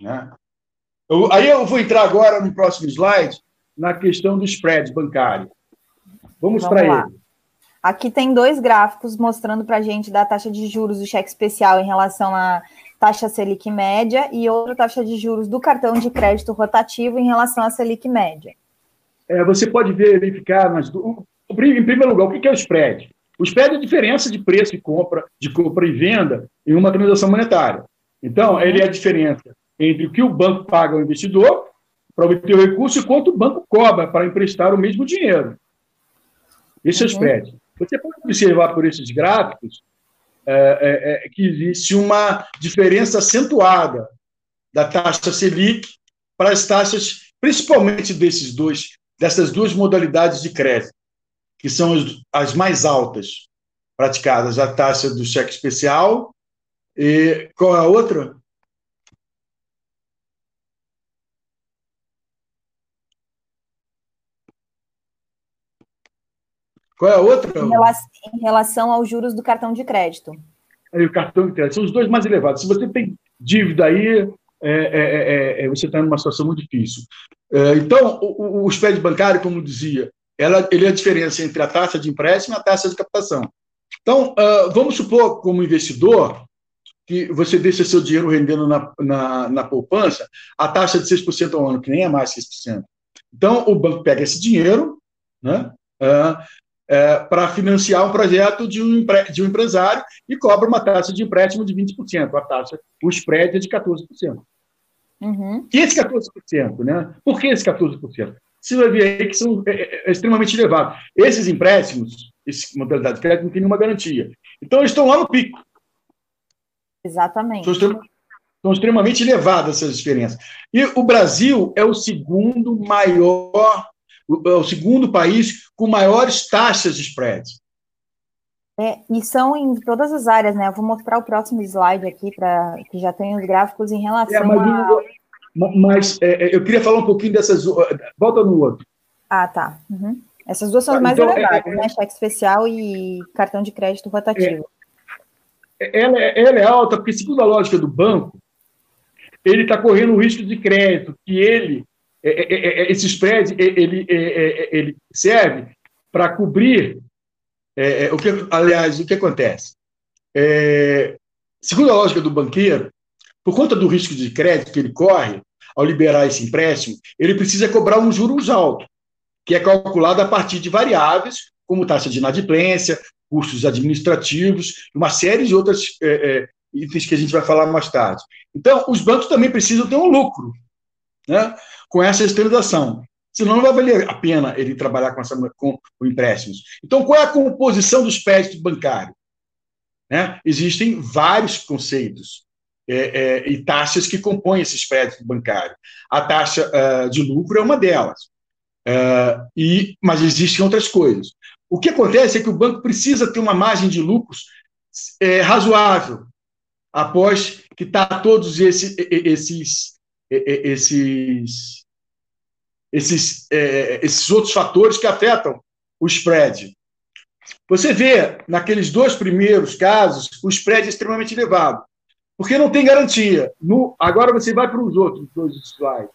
Né? Eu, aí eu vou entrar agora no próximo slide na questão do spread bancário. Vamos, Vamos para ele. Aqui tem dois gráficos mostrando para a gente da taxa de juros do cheque especial em relação à taxa Selic média e outra taxa de juros do cartão de crédito rotativo em relação à Selic média. É, você pode verificar nas, em primeiro lugar, o que é o spread? O spread é a diferença de preço de compra, de compra e venda em uma transação monetária. Então, ele é a diferença entre o que o banco paga ao investidor para obter o recurso e quanto o banco cobra para emprestar o mesmo dinheiro. Esse é o uhum. spread. Você pode observar por esses gráficos é, é, é, que existe uma diferença acentuada da taxa Selic para as taxas, principalmente desses dois, dessas duas modalidades de crédito que são as mais altas praticadas, a taxa do cheque especial e qual é a outra? Qual é a outra? Em relação, em relação aos juros do cartão de crédito. Aí, o cartão de crédito são os dois mais elevados. Se você tem dívida aí, é, é, é, é você está numa situação muito difícil. É, então, o, o spread bancário, como dizia, ela, ele é a diferença entre a taxa de empréstimo e a taxa de captação. Então, uh, vamos supor, como investidor, que você deixa seu dinheiro rendendo na, na, na poupança a taxa de 6% ao ano, que nem é mais 6%. Então, o banco pega esse dinheiro né, uh, uh, para financiar um projeto de um, de um empresário e cobra uma taxa de empréstimo de 20%. A taxa, o spread é de 14%. Uhum. E esse 14%, né? Por que esse 14%? você vai ver aí que são é, é, é extremamente elevados. Esses empréstimos, essa modalidade de crédito, não tem nenhuma garantia. Então, eles estão lá no pico. Exatamente. São, são extremamente elevadas essas diferenças. E o Brasil é o segundo maior, é o segundo país com maiores taxas de spread. É, e são em todas as áreas, né? Eu vou mostrar o próximo slide aqui, para que já tem os gráficos em relação é, a. Mas é, é, eu queria falar um pouquinho dessas. Volta no outro. Ah, tá. Uhum. Essas duas são as mais então, é, elevadas, é, né? Cheque especial e cartão de crédito rotativo. É, ela, ela, é alta porque, segundo a lógica do banco, ele está correndo o risco de crédito, que ele, esse spread, ele, ele serve para cobrir é, é, o que, aliás, o que acontece? É, segundo a lógica do banqueiro, por conta do risco de crédito que ele corre, ao liberar esse empréstimo, ele precisa cobrar um juros alto, que é calculado a partir de variáveis, como taxa de inadimplência, custos administrativos, uma série de outros é, é, itens que a gente vai falar mais tarde. Então, os bancos também precisam ter um lucro né, com essa externalização. Senão não vai valer a pena ele trabalhar com, essa, com, com empréstimos. Então, qual é a composição dos créditos bancários? Né? Existem vários conceitos é, é, e taxas que compõem esses créditos bancários. A taxa uh, de lucro é uma delas. Uh, e, mas existem outras coisas. O que acontece é que o banco precisa ter uma margem de lucros é, razoável após que está todos esse, esses, esses, esses, é, esses outros fatores que afetam o spread. Você vê, naqueles dois primeiros casos, o spread é extremamente elevado, porque não tem garantia. No, agora você vai para os outros dois slides.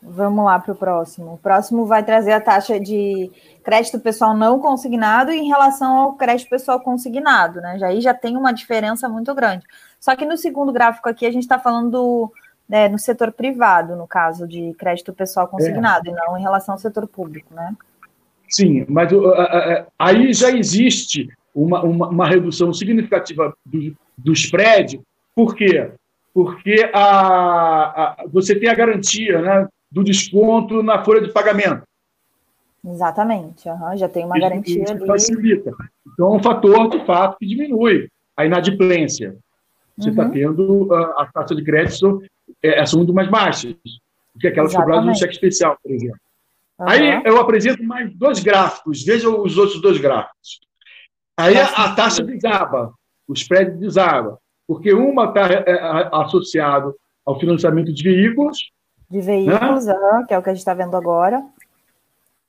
Vamos lá para o próximo. O próximo vai trazer a taxa de crédito pessoal não consignado em relação ao crédito pessoal consignado, né? Já aí já tem uma diferença muito grande. Só que no segundo gráfico aqui a gente está falando do, né, no setor privado, no caso de crédito pessoal consignado, é. e não em relação ao setor público, né? Sim, mas uh, uh, aí já existe uma, uma, uma redução significativa do, do spread, por quê? Porque a, a, você tem a garantia né, do desconto na folha de pagamento. Exatamente, uhum, já tem uma isso, garantia isso ali. Facilita. Então, é um fator, de fato, que diminui a inadimplência. Você está uhum. tendo a, a, taxa de crédito é, são muito mais baixas do que aquelas cobradas no cheque especial, por exemplo. Uhum. Aí eu apresento mais dois gráficos, veja os outros dois gráficos. Aí a, a taxa desaba, o spread desaba, porque uma está é, é, associado ao financiamento de veículos. De veículos, né? que é o que a gente está vendo agora.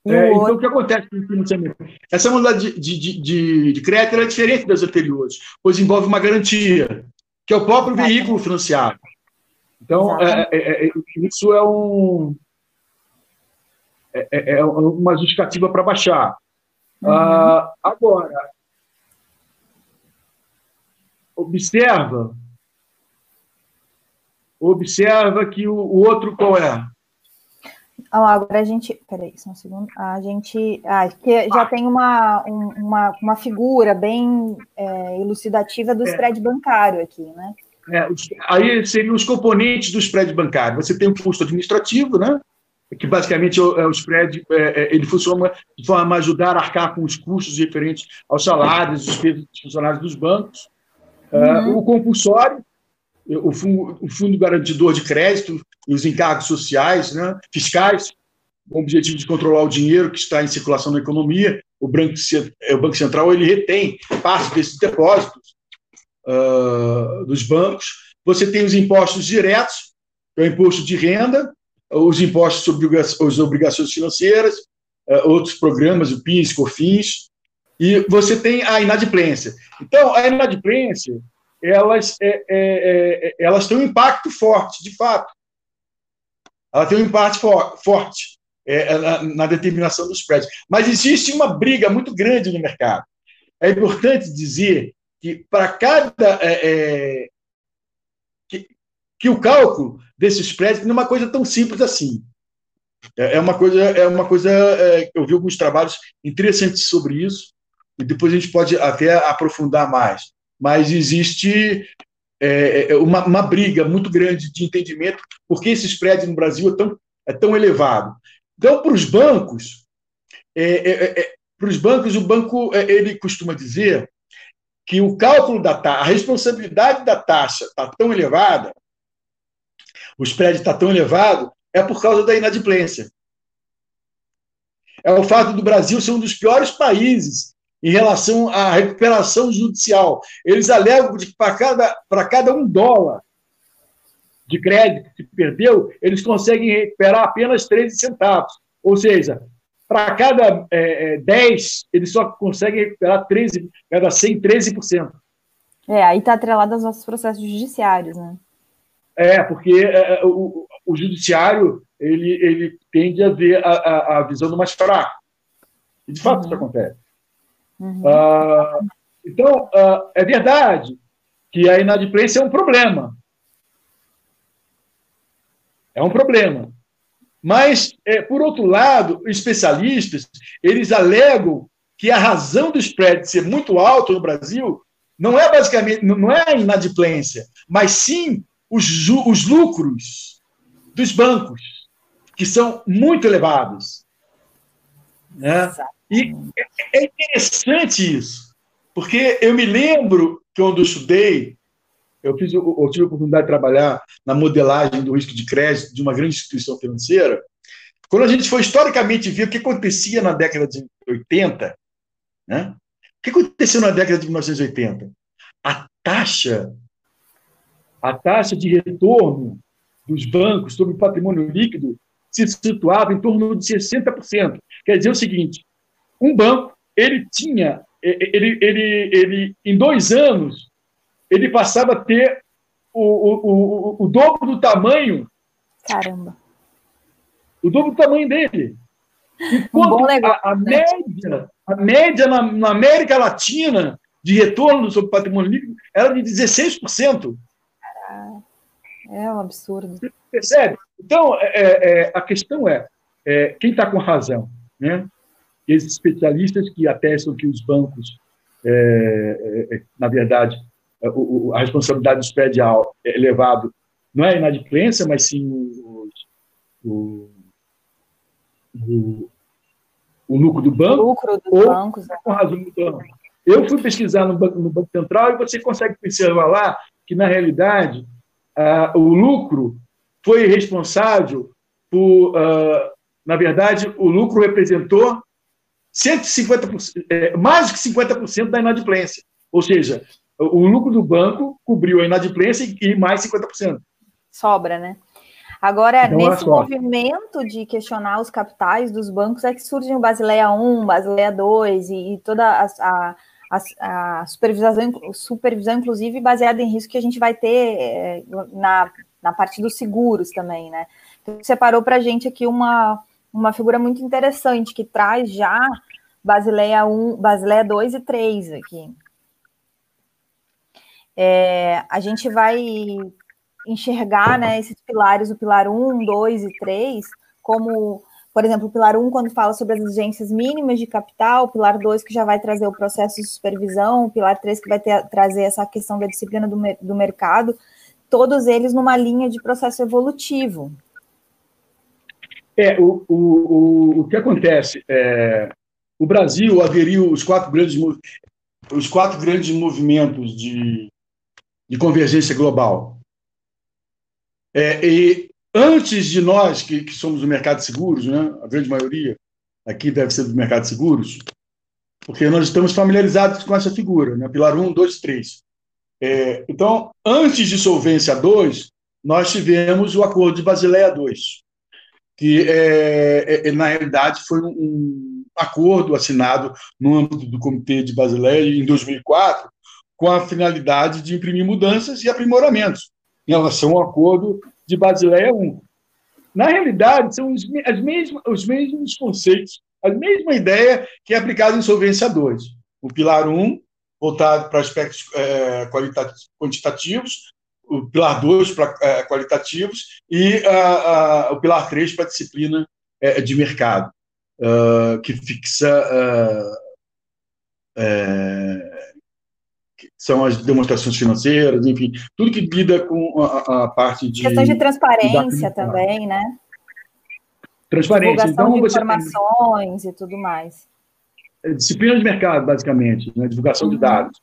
É, então, outro... o que acontece com o financiamento? Essa modalidade de, de, de, de crédito é diferente das anteriores, pois envolve uma garantia, que é o próprio veículo financiado. Então, é, é, é, isso é, um, é, é, é uma justificativa para baixar. Uhum. Ah, agora, observa, observa que o, o outro qual é? agora a gente. Peraí, só um segundo. A gente. Ah, que já tem uma, uma, uma figura bem é, elucidativa do spread bancário aqui, né? É, aí seriam os componentes do spread bancário. Você tem o custo administrativo, né? que basicamente é o, é spread, é, é, ele funciona de forma a ajudar a arcar com os custos referentes aos salários, os dos funcionários dos bancos. Uhum. o compulsório, o fundo, o fundo garantidor de crédito e os encargos sociais, né, fiscais, com o objetivo de controlar o dinheiro que está em circulação na economia. O Banco, o Banco Central ele retém parte desses depósitos uh, dos bancos. Você tem os impostos diretos, que é o imposto de renda, os impostos sobre as obrigações financeiras, uh, outros programas, o PIS, COFINS, e você tem a inadimplência. Então, a inadimplência, elas, é, é, é, elas têm um impacto forte, de fato. Ela tem um impacto for, forte é, na, na, determinação dos prédios. Mas existe uma briga muito grande no mercado. É importante dizer que para cada é, é, que, que, o cálculo desses prédios não é uma coisa tão simples assim. É, é uma coisa, é uma coisa. É, eu vi alguns trabalhos interessantes sobre isso e depois a gente pode até aprofundar mais. Mas existe é, é, uma, uma, briga muito grande de entendimento porque esses prédios no Brasil é tão, é tão elevado. Então, para os bancos, para os bancos, o banco ele costuma dizer que o cálculo da taxa, a responsabilidade da taxa está tão elevada, o spread está tão elevado, é por causa da inadimplência. É o fato do Brasil ser um dos piores países em relação à recuperação judicial. Eles alegam que para cada, para cada um dólar de crédito que perdeu, eles conseguem recuperar apenas 13 centavos. Ou seja, para cada é, 10, é, eles só conseguem recuperar 13, cada 100, 13%. É, aí está atrelado aos nossos processos judiciários, né? É, porque é, é, o, o, judiciário ele, ele tende a ver a, a, a visão do mais fraco. E, de fato, uhum. isso acontece. Uhum. Uh, então, uh, é verdade que a inadimplência é um problema. É um problema. Mas, é, por outro lado, especialistas, eles alegam que a razão do spread ser muito alto no Brasil não é basicamente, não é a inadimplência, mas sim os, os lucros dos bancos, que são muito elevados. Né? E é, é interessante isso, porque eu me lembro quando eu estudei, eu, fiz, eu tive a oportunidade de trabalhar na modelagem do risco de crédito de uma grande instituição financeira. Quando a gente foi historicamente ver o que acontecia na década de 80, né? o que aconteceu na década de 1980? A taxa, a taxa de retorno dos bancos sobre o patrimônio líquido se situava em torno de 60%. Quer dizer o seguinte: um banco ele tinha, ele, ele, ele, em dois anos, ele passava a ter o, o, o, o dobro do tamanho. Caramba. O dobro do tamanho dele. Enquanto um negócio, a, a né? média, a média na, na, América Latina de retorno sobre patrimônio líquido era de 16%. É um absurdo. Você percebe? Então, é, é, é a questão é, é quem está com razão? Né? Esses especialistas que atestam que os bancos, é, é, na verdade, é, a responsabilidade do spread é elevado não é a inadimplência, mas sim o, o, o, o lucro do banco. O lucro dos ou bancos. É. Com razão do banco. Eu fui pesquisar no banco, no banco Central e você consegue observar lá que, na realidade, uh, o lucro foi responsável por, uh, na verdade, o lucro representou 150%, é, mais que 50% da inadimplência. Ou seja, o lucro do banco cobriu a inadimplência e mais 50%. Sobra, né? Agora, então, nesse movimento de questionar os capitais dos bancos, é que surgem o Basileia 1, Basileia 2 e, e toda a, a, a, a, supervisão, supervisão, inclusive, baseada em risco que a gente vai ter é, na, na parte dos seguros também, né? Então, separou para a gente aqui uma, uma figura muito interessante que traz já Basileia 1, Basileia 2 e 3 aqui. É, a gente vai enxergar né, esses pilares, o pilar 1, 2 e 3, como, por exemplo, o pilar 1, quando fala sobre as exigências mínimas de capital, o pilar 2, que já vai trazer o processo de supervisão, o pilar 3, que vai ter, trazer essa questão da disciplina do, do mercado, todos eles numa linha de processo evolutivo. É, o, o, o, que acontece? É, o Brasil aderiu os quatro grandes, os quatro grandes movimentos de de convergência global. É, e antes de nós, que, que, somos do mercado de seguros, né, a grande maioria aqui deve ser do mercado de seguros, porque nós estamos familiarizados com essa figura, né, pilar 1, 2 e 3. É, então, antes de Solvência 2, nós tivemos o Acordo de Basileia 2, que, é, é, na realidade, foi um acordo assinado no âmbito do Comitê de Basileia em 2004, com a finalidade de imprimir mudanças e aprimoramentos em relação ao acordo de Basileia I. Na realidade, são os, as mesmas, os mesmos conceitos, a mesma ideia que é aplicada em Solvência 2. O pilar 1, voltado para aspectos é, quantitativos, o pilar 2 para é, qualitativos e a, a, o pilar 3 para disciplina é, de mercado, uh, que fixa uh, são as demonstrações financeiras, enfim, tudo que lida com a, a parte de. Questões de transparência também, né? Transparência. Divulgação então, de informações tem... e tudo mais. É disciplina de mercado, basicamente, né? divulgação uhum. de dados.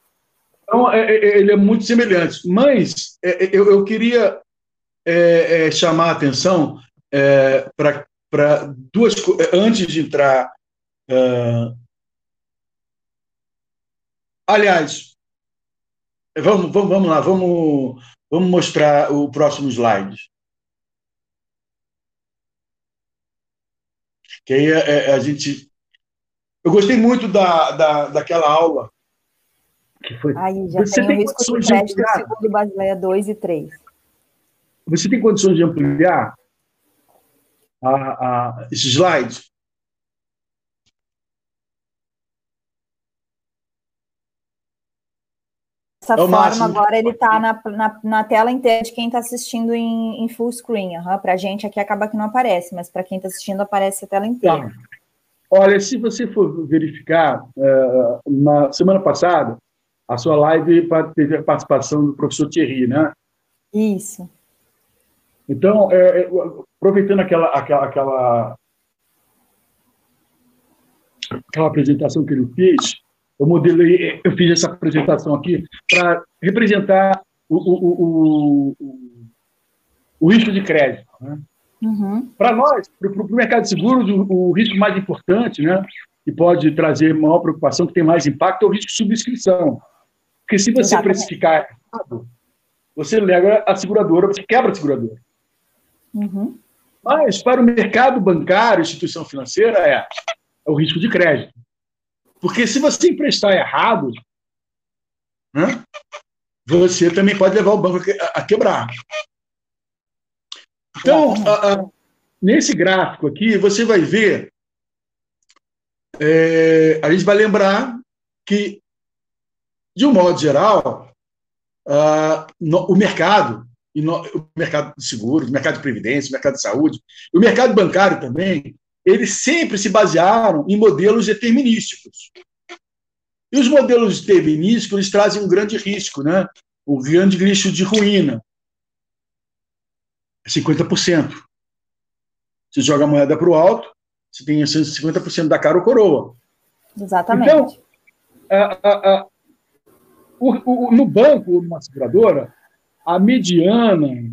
Então, é, é, ele é muito semelhante. Mas é, é eu, eu, queria é, chamar a atenção para duas coisas. Antes de entrar. Uh... aliás, Vamos, vamos, vamos lá, vamos, vamos mostrar o próximo slide. Que aí a, é, é, a gente. Eu gostei muito da, da, daquela aula. Que foi... Aí já Você tem, tem risco de crédito de segundo Basileia 2 e 3. Você tem condições de ampliar a, a, esse slide? Dessa é forma, máximo. agora ele está na, na, na, tela inteira de quem está assistindo em, em, full screen. Uhum. Para a gente aqui acaba que não aparece, mas para quem está assistindo aparece a tela inteira. Tá. Olha, se você for verificar, uh, na semana passada, a sua live teve a participação do professor Thierry, né? Isso. Então, é, é, aproveitando aquela, aquela, aquela, aquela apresentação que ele fez, eu modelei, eu fiz essa apresentação aqui para representar o, o, o, o, risco de crédito. Né? Uhum. Para nós, para o mercado de seguros, o, risco mais importante, né, que pode trazer maior preocupação, que tem mais impacto, é o risco de subscrição. Porque se você Exatamente. precificar errado, você leva a seguradora, você quebra a seguradora. Uhum. Mas para o mercado bancário, instituição financeira, é, é o risco de crédito. Porque se você emprestar errado, né, você também pode levar o banco a quebrar. Então, a, a, nesse gráfico aqui, você vai ver, é, a gente vai lembrar que, de um modo geral, no, o mercado, no, o mercado de seguros, o mercado de previdência, o mercado de saúde, o mercado bancário também, eles sempre se basearam em modelos determinísticos. E os modelos determinísticos eles trazem um grande risco, né? o grande risco de ruína. 50%. Você joga a moeda para o alto, você tem 50% da cara ou coroa. Exatamente. Então, a, a, a, o, o, no banco, numa seguradora, a mediana,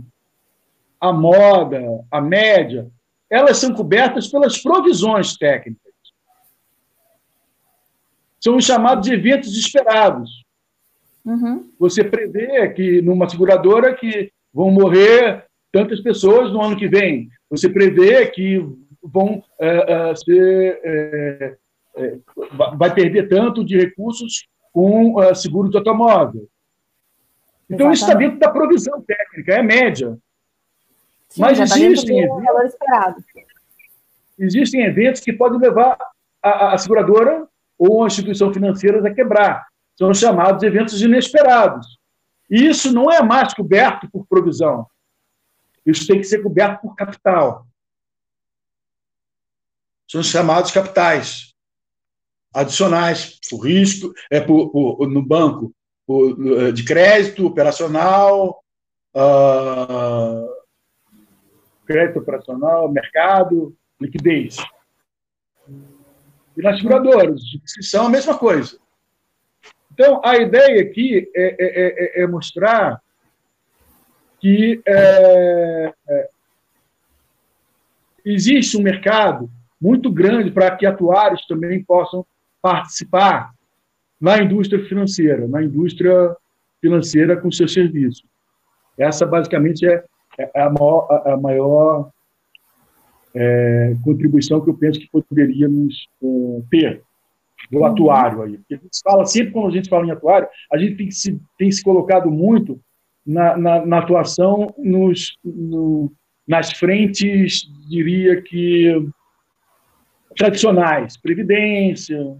a moda, a média, elas são cobertas pelas provisões técnicas. São os chamados eventos esperados. Uhum. Você prevê que numa seguradora que vão morrer tantas pessoas no ano que vem. Você prevê que vão é, é, ser, é, vai perder tanto de recursos com seguro de automóvel. Então, Exatamente. isso está dentro da provisão técnica, é média. Sim, Mas tá existem, eventos, existem eventos que podem levar a, a seguradora ou a instituição financeira a quebrar. São chamados eventos inesperados. E isso não é mais coberto por provisão. Isso tem que ser coberto por capital. São chamados capitais adicionais, por risco, é por, por no banco, por, de crédito operacional, uh, crédito operacional, mercado, liquidez. E nas seguradoras, são a mesma coisa. Então, a ideia aqui é, é, é, é mostrar que é, é, existe um mercado muito grande para que atuários também possam participar na indústria financeira, na indústria financeira com seus serviços. Essa, basicamente, é, é a maior, a maior é, contribuição que eu penso que poderíamos é, ter do uhum. atuário aí. Porque a gente fala, sempre quando a gente fala em atuário, a gente tem se, tem se colocado muito na, na, na atuação nos, no, nas frentes, diria que tradicionais, previdência,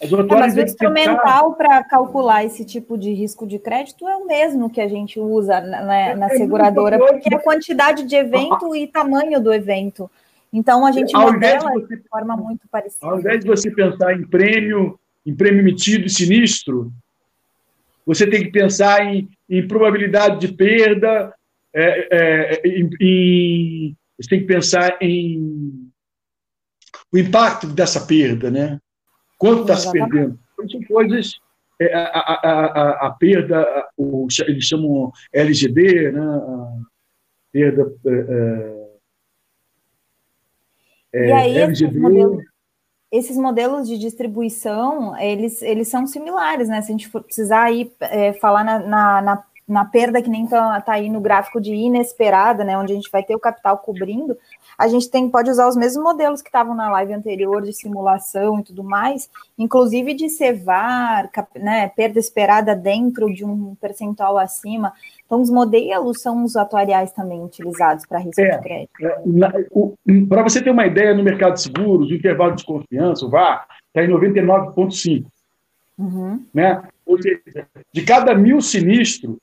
é, mas o instrumental para calcular esse tipo de risco de crédito é o mesmo que a gente usa na, na, é, é seguradora, porque é a quantidade de evento e tamanho do evento. Então a gente ao modela de, você, de forma muito parecida. Ao invés de você pensar em prêmio, em prêmio emitido e sinistro, você tem que pensar em, em probabilidade de perda, é, é, em, em, você tem que pensar em o impacto dessa perda, né? Quanto está se perdendo? Então, são coisas. É, a, a, a, a, perda, o, eles chamam LGD, né? A perda. É, é, e aí, LGD, esses modelos, esses modelos de distribuição, eles, eles são similares, né? Se a gente for precisar ir é, falar na, na, na, na, perda que nem está tá aí no gráfico de inesperada, né? Onde a gente vai ter o capital cobrindo, a gente tem, pode usar os mesmos modelos que estavam na live anterior de simulação e tudo mais, inclusive de cevar, né, perda esperada dentro de um percentual acima. Então, os modelos são os atuariais também utilizados para risco é, de crédito. É, para você ter uma ideia, no mercado de seguros, o intervalo de confiança, o VAR, está em 99,5. Uhum. Né? Ou seja, de cada mil sinistros,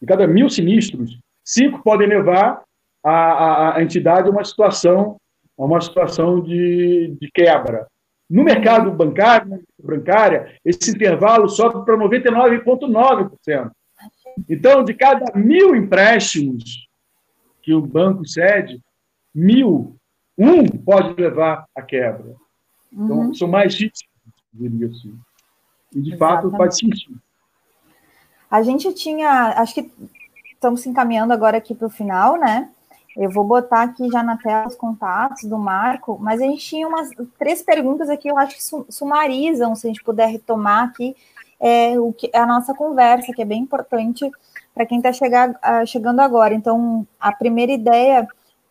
de cada mil sinistros, cinco podem levar a, a, a entidade a uma situação, a uma situação de, de quebra. No mercado bancário, bancária, esse intervalo sobe para 99,9%. Então, de cada mil empréstimos que o banco cede, mil, um pode levar à quebra. Então, uhum. são mais riscos, diria assim. E, de Exatamente. fato, faz sentido. A gente tinha, acho que estamos se encaminhando agora aqui para o final, né? Eu vou botar aqui já na tela os contatos do Marco, mas a gente tinha umas três perguntas aqui, eu acho que sumarizam, se a gente puder retomar aqui é, o que, a nossa conversa, que é bem importante para quem está chegando agora. Então, a primeira ideia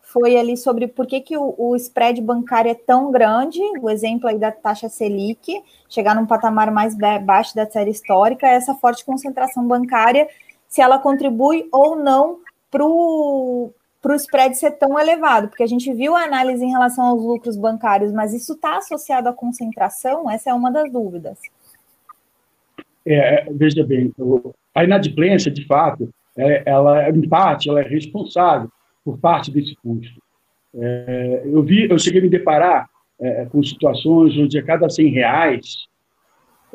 foi ali sobre por que, que o, o, spread bancário é tão grande, o exemplo aí da taxa Selic, chegar num patamar mais baixo da série histórica, essa forte concentração bancária, se ela contribui ou não para o spread ser tão elevado, porque a gente viu a análise em relação aos lucros bancários, mas isso está associado à concentração? Essa é uma das dúvidas. É, veja bem, a inadimplência, de fato, é, ela, em parte, ela é responsável por parte desse custo. É, eu vi, eu cheguei a me deparar é, com situações onde a cada 100 reais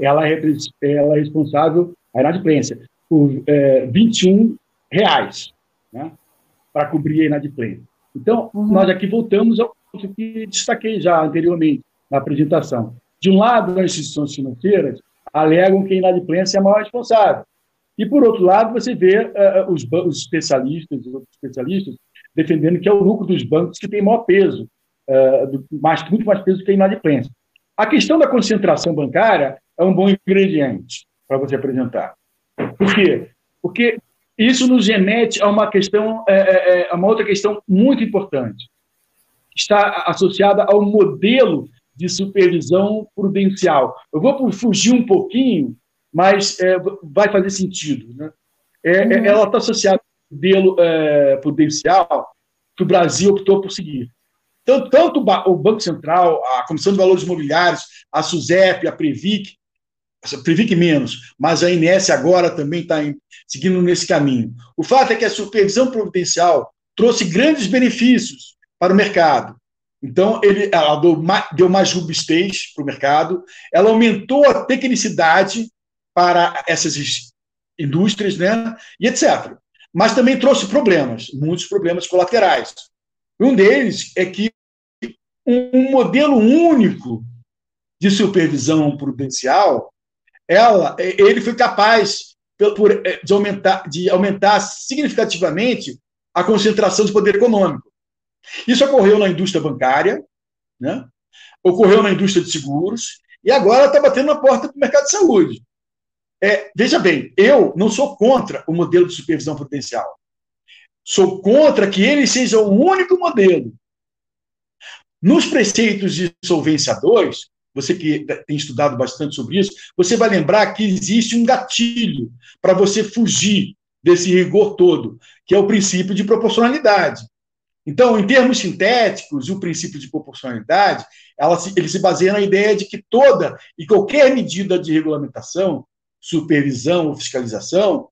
ela é, ela é responsável, a inadimplência, por 21 é, reais. Né? para cobrir a inadimplência. Então, uhum. nós aqui voltamos ao ponto que destaquei já anteriormente na apresentação. De um lado, as instituições financeiras alegam que a inadimplência é a maior responsável. E, por outro lado, você vê uh, os, os, especialistas, os outros especialistas, defendendo que é o lucro dos bancos que tem maior peso, uh, mais, muito mais peso que a inadimplência. A questão da concentração bancária é um bom ingrediente para você apresentar. Por quê? Porque isso nos remete a uma questão, é, é, é, a uma outra questão muito importante. Está associada ao modelo de supervisão prudencial. Eu vou fugir um pouquinho, mas é, vai fazer sentido. Né? Uhum. Ela está associada modelo é, prudencial que o Brasil optou por seguir. Então, tanto o Banco Central, a Comissão de Valores Imobiliários, a SUSEP, a Previc, Previc menos, mas a INS agora também está seguindo nesse caminho. O fato é que a supervisão providencial trouxe grandes benefícios para o mercado. Então, ele, ela deu mais, deu mais robustez para o mercado, ela aumentou a tecnicidade para essas indústrias, né, e etc. Mas também trouxe problemas, muitos problemas colaterais. Um deles é que um modelo único de supervisão prudencial ela, ele foi capaz eh, de, aumentar, de aumentar significativamente a concentração de poder econômico. Isso ocorreu na indústria bancária, né? ocorreu na indústria de seguros, e agora está batendo na porta do mercado de saúde. É, veja bem, eu não sou contra o modelo de supervisão prudencial. Sou contra que ele seja o único modelo. Nos preceitos de solvência 2, você que tem estudado bastante sobre isso, você vai lembrar que existe um gatilho para você fugir desse rigor todo, que é o princípio de proporcionalidade. Então, em termos sintéticos, o princípio de proporcionalidade, se, ele se baseia na ideia de que toda e qualquer medida de regulamentação, supervisão ou fiscalização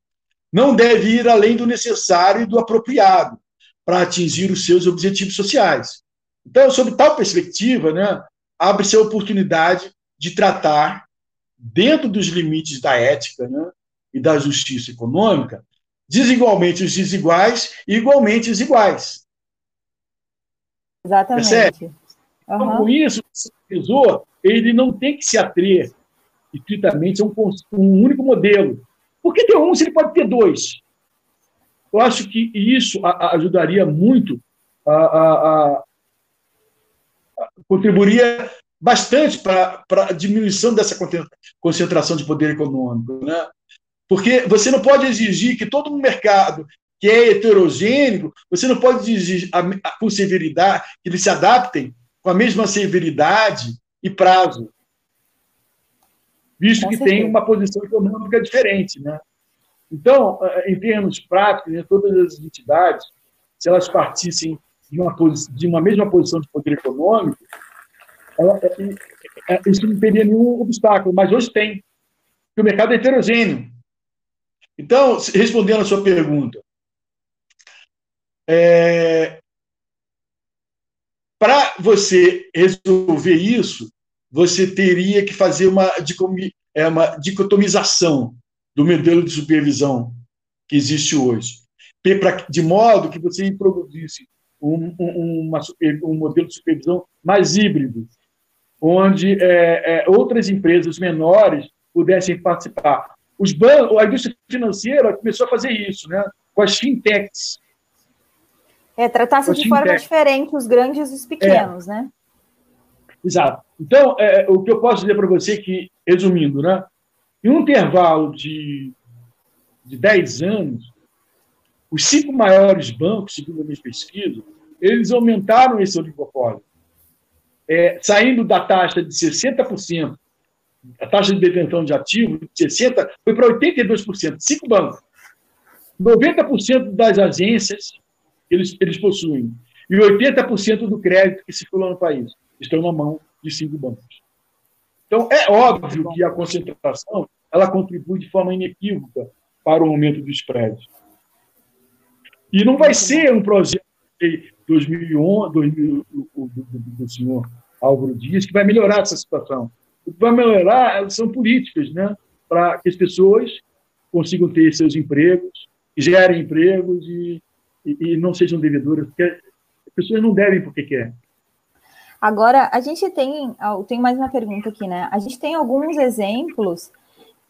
não deve ir além do necessário e do apropriado para atingir os seus objetivos sociais. Então, sob tal perspectiva, né, abre-se a oportunidade de tratar, dentro dos limites da ética né, e da justiça econômica, desigualmente os desiguais e igualmente os iguais. Exatamente. Percebe? Uhum. Então, com isso, o supervisor ele não tem que se atrer estritamente a um, um único modelo. Por que ter um se ele pode ter dois? Eu acho que isso ajudaria muito a, a, a, contribuiria bastante para a diminuição dessa concentração de poder econômico. Né? Porque você não pode exigir que todo um mercado que é heterogêneo, você não pode exigir com severidade, que eles se adaptem com a mesma severidade e prazo, visto que tem uma posição econômica diferente. Né? Então, em termos práticos, né, todas as entidades, se elas partissem de uma, de uma mesma posição de poder econômico, ela, é, é, isso não teria nenhum obstáculo, mas hoje tem. que o mercado é heterogêneo. Então, respondendo a sua pergunta, é, para você resolver isso, você teria que fazer uma, é, uma dicotomização do modelo de supervisão que existe hoje, de modo que você introduzisse um, um, uma, um modelo de supervisão mais híbrido, onde é, é, outras empresas menores pudessem participar. Os bancos, a indústria financeira começou a fazer isso, né? com as fintechs. É, tratar-se de forma diferente os grandes e os pequenos, é. né? Exato. Então, é, o que eu posso dizer para você é que, resumindo, né, em um intervalo de, de 10 anos, os cinco maiores bancos, segundo a minha pesquisa, eles aumentaram esse oligopólio, é, saindo da taxa de 60%, a taxa de detenção de ativos, de 60%, foi para 82%, cinco bancos. 90% das agências eles, eles possuem. E 80% do crédito que circula no país estão na mão de cinco bancos. Então, é óbvio que a concentração ela contribui de forma inequívoca para o aumento dos prédios. E não vai ser um projeto de 2011, 2000, do, do, do senhor Álvaro Dias que vai melhorar essa situação. O que vai melhorar são políticas, né? para que as pessoas consigam ter seus empregos, gerem empregos e, e, e não sejam devedoras, as pessoas não devem porque querem. Agora, a gente tem, tem mais uma pergunta aqui, né? A gente tem alguns exemplos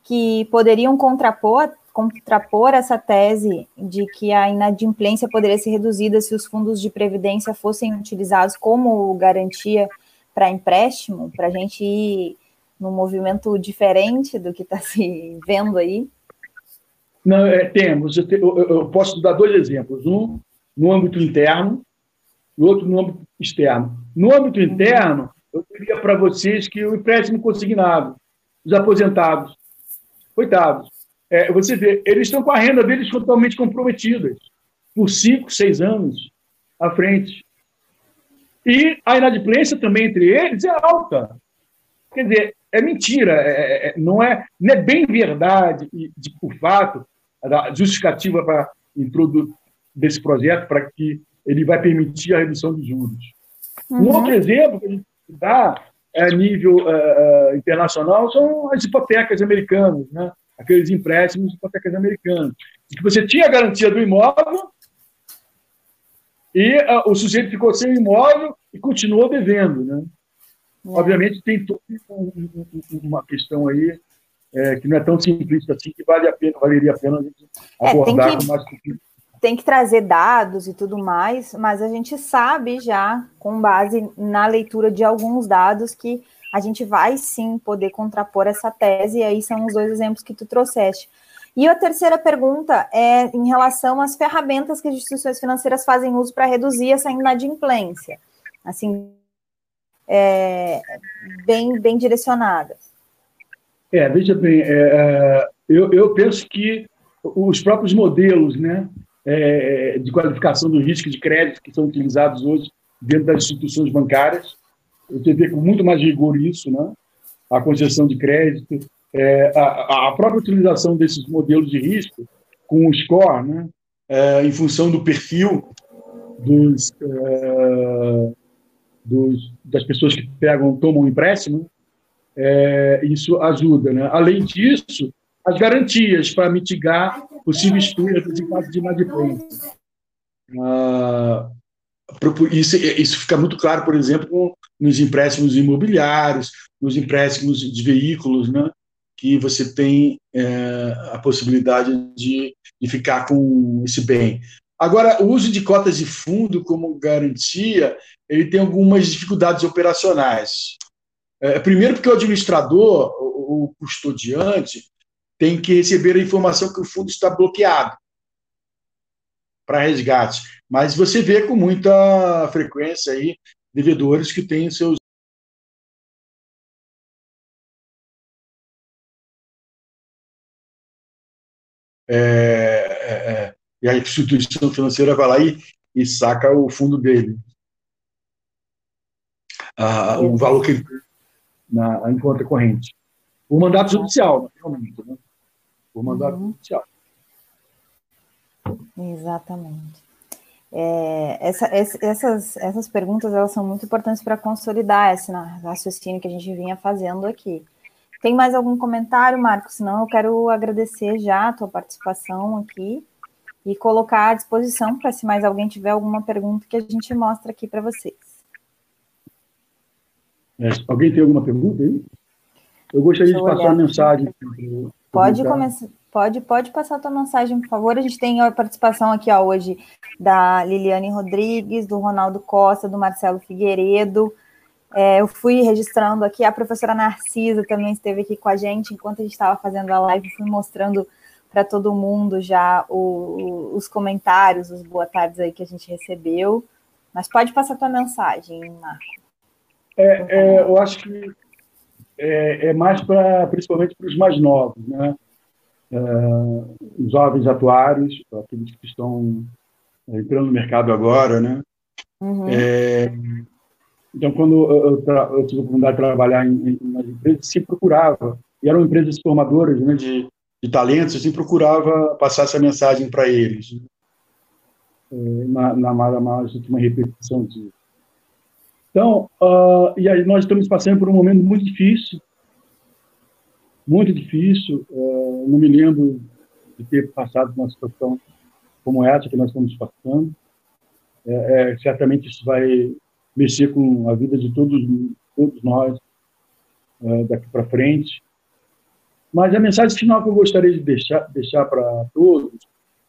que poderiam contrapor contrapor essa tese de que a inadimplência poderia ser reduzida se os fundos de previdência fossem utilizados como garantia para empréstimo, para a gente ir num movimento diferente do que está se vendo aí? Não, é, temos. Eu, te, eu, eu, posso dar dois exemplos. Um no âmbito interno e outro no âmbito externo. No âmbito interno, eu diria para vocês que o empréstimo consignado, os aposentados, coitados, é, você vê, eles estão com a renda deles totalmente comprometidas por cinco, seis anos à frente. E a inadimplência também entre eles é alta. Quer dizer, é mentira, é, é, é não, é, não é bem verdade e, de, o fato, a justificativa para desse projeto para que ele vai permitir a redução dos juros. Uhum. Um outro exemplo que a gente dá a nível uh, internacional são as hipotecas americanas, né? aqueles empréstimos hipotecas americanos, em que você tinha a garantia do imóvel e uh, o sujeito ficou sem o imóvel e continuou devendo. Né? Uhum. Obviamente, tem toda uma questão aí é, que não é tão simplista assim, que vale a pena, valeria a pena a gente abordar é, que... com mais tem que trazer dados e tudo mais, mas a gente sabe já, com base na leitura de alguns dados, que a gente vai sim poder contrapor essa tese, e aí são os dois exemplos que tu trouxeste. E a terceira pergunta é em relação às ferramentas que as instituições financeiras fazem uso para reduzir essa inadimplência, assim, é, bem, bem direcionadas. É, veja bem, é, é eu, eu penso que os próprios modelos, né, é, de qualificação do risco de crédito que são utilizados hoje dentro das instituições bancárias. Eu tenho que ver com muito mais rigor isso, né? a concessão de crédito, é, a, a, própria utilização desses modelos de risco com o score, né? É, em função do perfil dos, é, dos, das pessoas que pegam, tomam empréstimo, é, isso ajuda. Né? Além disso, as garantias para mitigar possíveis perdas em caso de inadimplência. Ah, isso, isso fica muito claro, por exemplo, nos empréstimos imobiliários, nos empréstimos de veículos, né, que você tem é, a possibilidade de, de ficar com esse bem. Agora, o uso de cotas de fundo como garantia, ele tem algumas dificuldades operacionais. É, primeiro, porque o administrador, o, o custodiante, tem que receber a informação que o fundo está bloqueado para resgate. Mas você vê com muita frequência aí devedores que têm seus É, é, é, e a instituição financeira vai lá e, e saca o fundo dele. Ah, o valor que ele na, em conta corrente. Por mandato judicial, naturalmente, né? Por mandato uhum. judicial. Exatamente. É, essa, essas, essas perguntas elas são muito importantes para consolidar esse raciocínio que a gente vinha fazendo aqui. Tem mais algum comentário, Marcos? Senão eu quero agradecer já a tua participação aqui e colocar à disposição para se mais alguém tiver alguma pergunta que a gente mostra aqui para vocês. É, alguém tem alguma pergunta aí? Eu gostaria de passar a mensagem. Pode começar. Pode, pode passar a tua mensagem, por favor. A gente tem a participação aqui ó, hoje da Liliane Rodrigues, do Ronaldo Costa, do Marcelo Figueiredo. É, eu fui registrando aqui, a professora Narcisa também esteve aqui com a gente enquanto a gente estava fazendo a live, fui mostrando para todo mundo já o, os comentários, os boa tardes aí que a gente recebeu. Mas pode passar a tua mensagem, Marco. É, é, eu acho que é, é mais para, principalmente para os mais novos, né? uh, jovens atuários, aqueles que estão entrando no mercado agora, né? Uhum. É, então, quando eu, eu, tive a oportunidade de trabalhar em, em, empresas, se procurava, e eram empresas formadoras né, de, de talentos, assim, procurava passar essa mensagem para eles, né? É, na, na, na mais última repetição disso. Então, uh, e aí nós estamos passando por um momento muito difícil, muito difícil. Uh, não me lembro de ter passado por uma situação como essa que nós estamos passando. É, é, certamente isso vai mexer com a vida de todos, todos nós uh, daqui para frente. Mas a mensagem final que eu gostaria de deixar, deixar para todos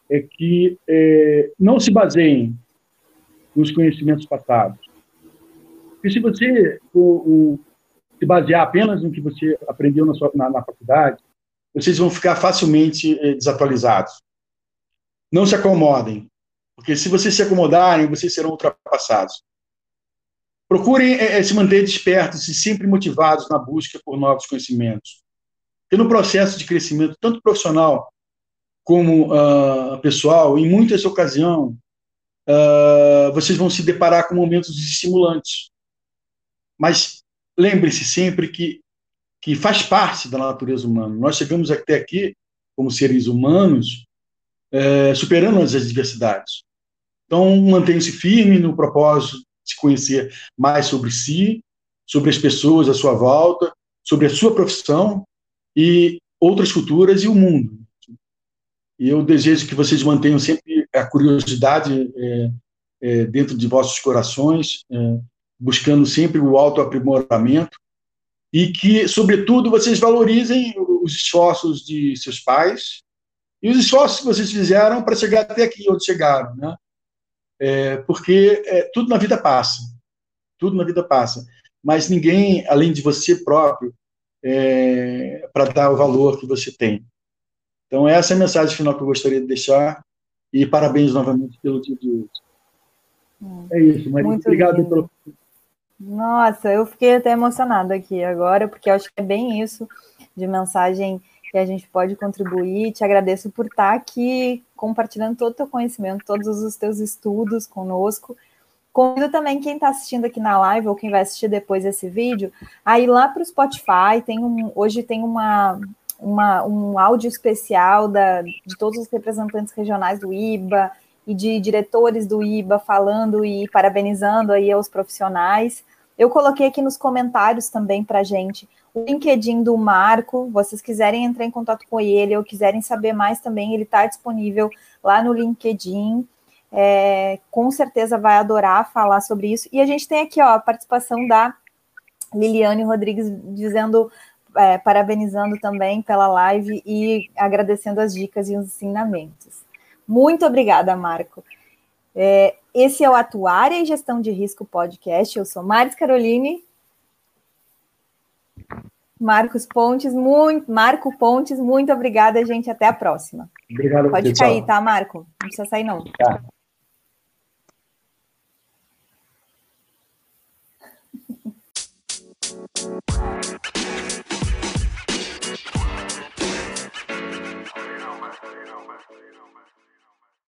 é que é, não se baseiem nos conhecimentos passados. Porque se você, o, se basear apenas no que você aprendeu na, sua, na, na faculdade, vocês vão ficar facilmente eh, desatualizados. Não se acomodem, porque se vocês se acomodarem, vocês serão ultrapassados. Procurem eh, se manter despertos e sempre motivados na busca por novos conhecimentos. E no processo de crescimento, tanto profissional como uh, pessoal, em muitas ocasiões, uh, vocês vão se deparar com momentos estimulantes. Mas lembre-se sempre que, que faz parte da natureza humana. Nós chegamos até aqui, como seres humanos, é, superando as adversidades. Então, mantenha-se firme no propósito de se conhecer mais sobre si, sobre as pessoas à sua volta, sobre a sua profissão e outras culturas e o mundo. E eu desejo que vocês mantenham sempre a curiosidade é, é, dentro de vossos corações, é, buscando sempre o autoaprimoramento e que, sobretudo, vocês valorizem os esforços de seus pais e os esforços que vocês fizeram para chegar até aqui onde chegaram, né? É, porque é, tudo na vida passa, tudo na vida passa, mas ninguém, além de você próprio, é, para dar o valor que você tem. Então, essa é a mensagem final que eu gostaria de deixar e parabéns novamente pelo dia de hoje. Hum, é isso, Maria. Muito obrigado lindo. pelo nossa, eu fiquei até emocionada aqui agora, porque acho que é bem isso de mensagem que a gente pode contribuir. Te agradeço por estar aqui compartilhando todo o teu conhecimento, todos os teus estudos conosco. Convido também quem está assistindo aqui na live ou quem vai assistir depois esse vídeo, a ir lá para o Spotify. Tem um, hoje tem uma, uma, um áudio especial da, de todos os representantes regionais do IBA e de diretores do IBA falando e parabenizando aí aos profissionais. Eu coloquei aqui nos comentários também para gente o LinkedIn do Marco. Vocês quiserem entrar em contato com ele ou quiserem saber mais também, ele está disponível lá no LinkedIn. É, com certeza vai adorar falar sobre isso. E a gente tem aqui ó, a participação da Liliane Rodrigues dizendo, é, parabenizando também pela live e agradecendo as dicas e os ensinamentos. Muito obrigada, Marco. É, esse é o Atuária e Gestão de Risco Podcast. Eu sou Maris Caroline. Marcos Pontes, muito, Marco Pontes, muito obrigada, gente. Até a próxima. Obrigado, Pode você, cair, tá, Marco? Não precisa sair, não. Tá.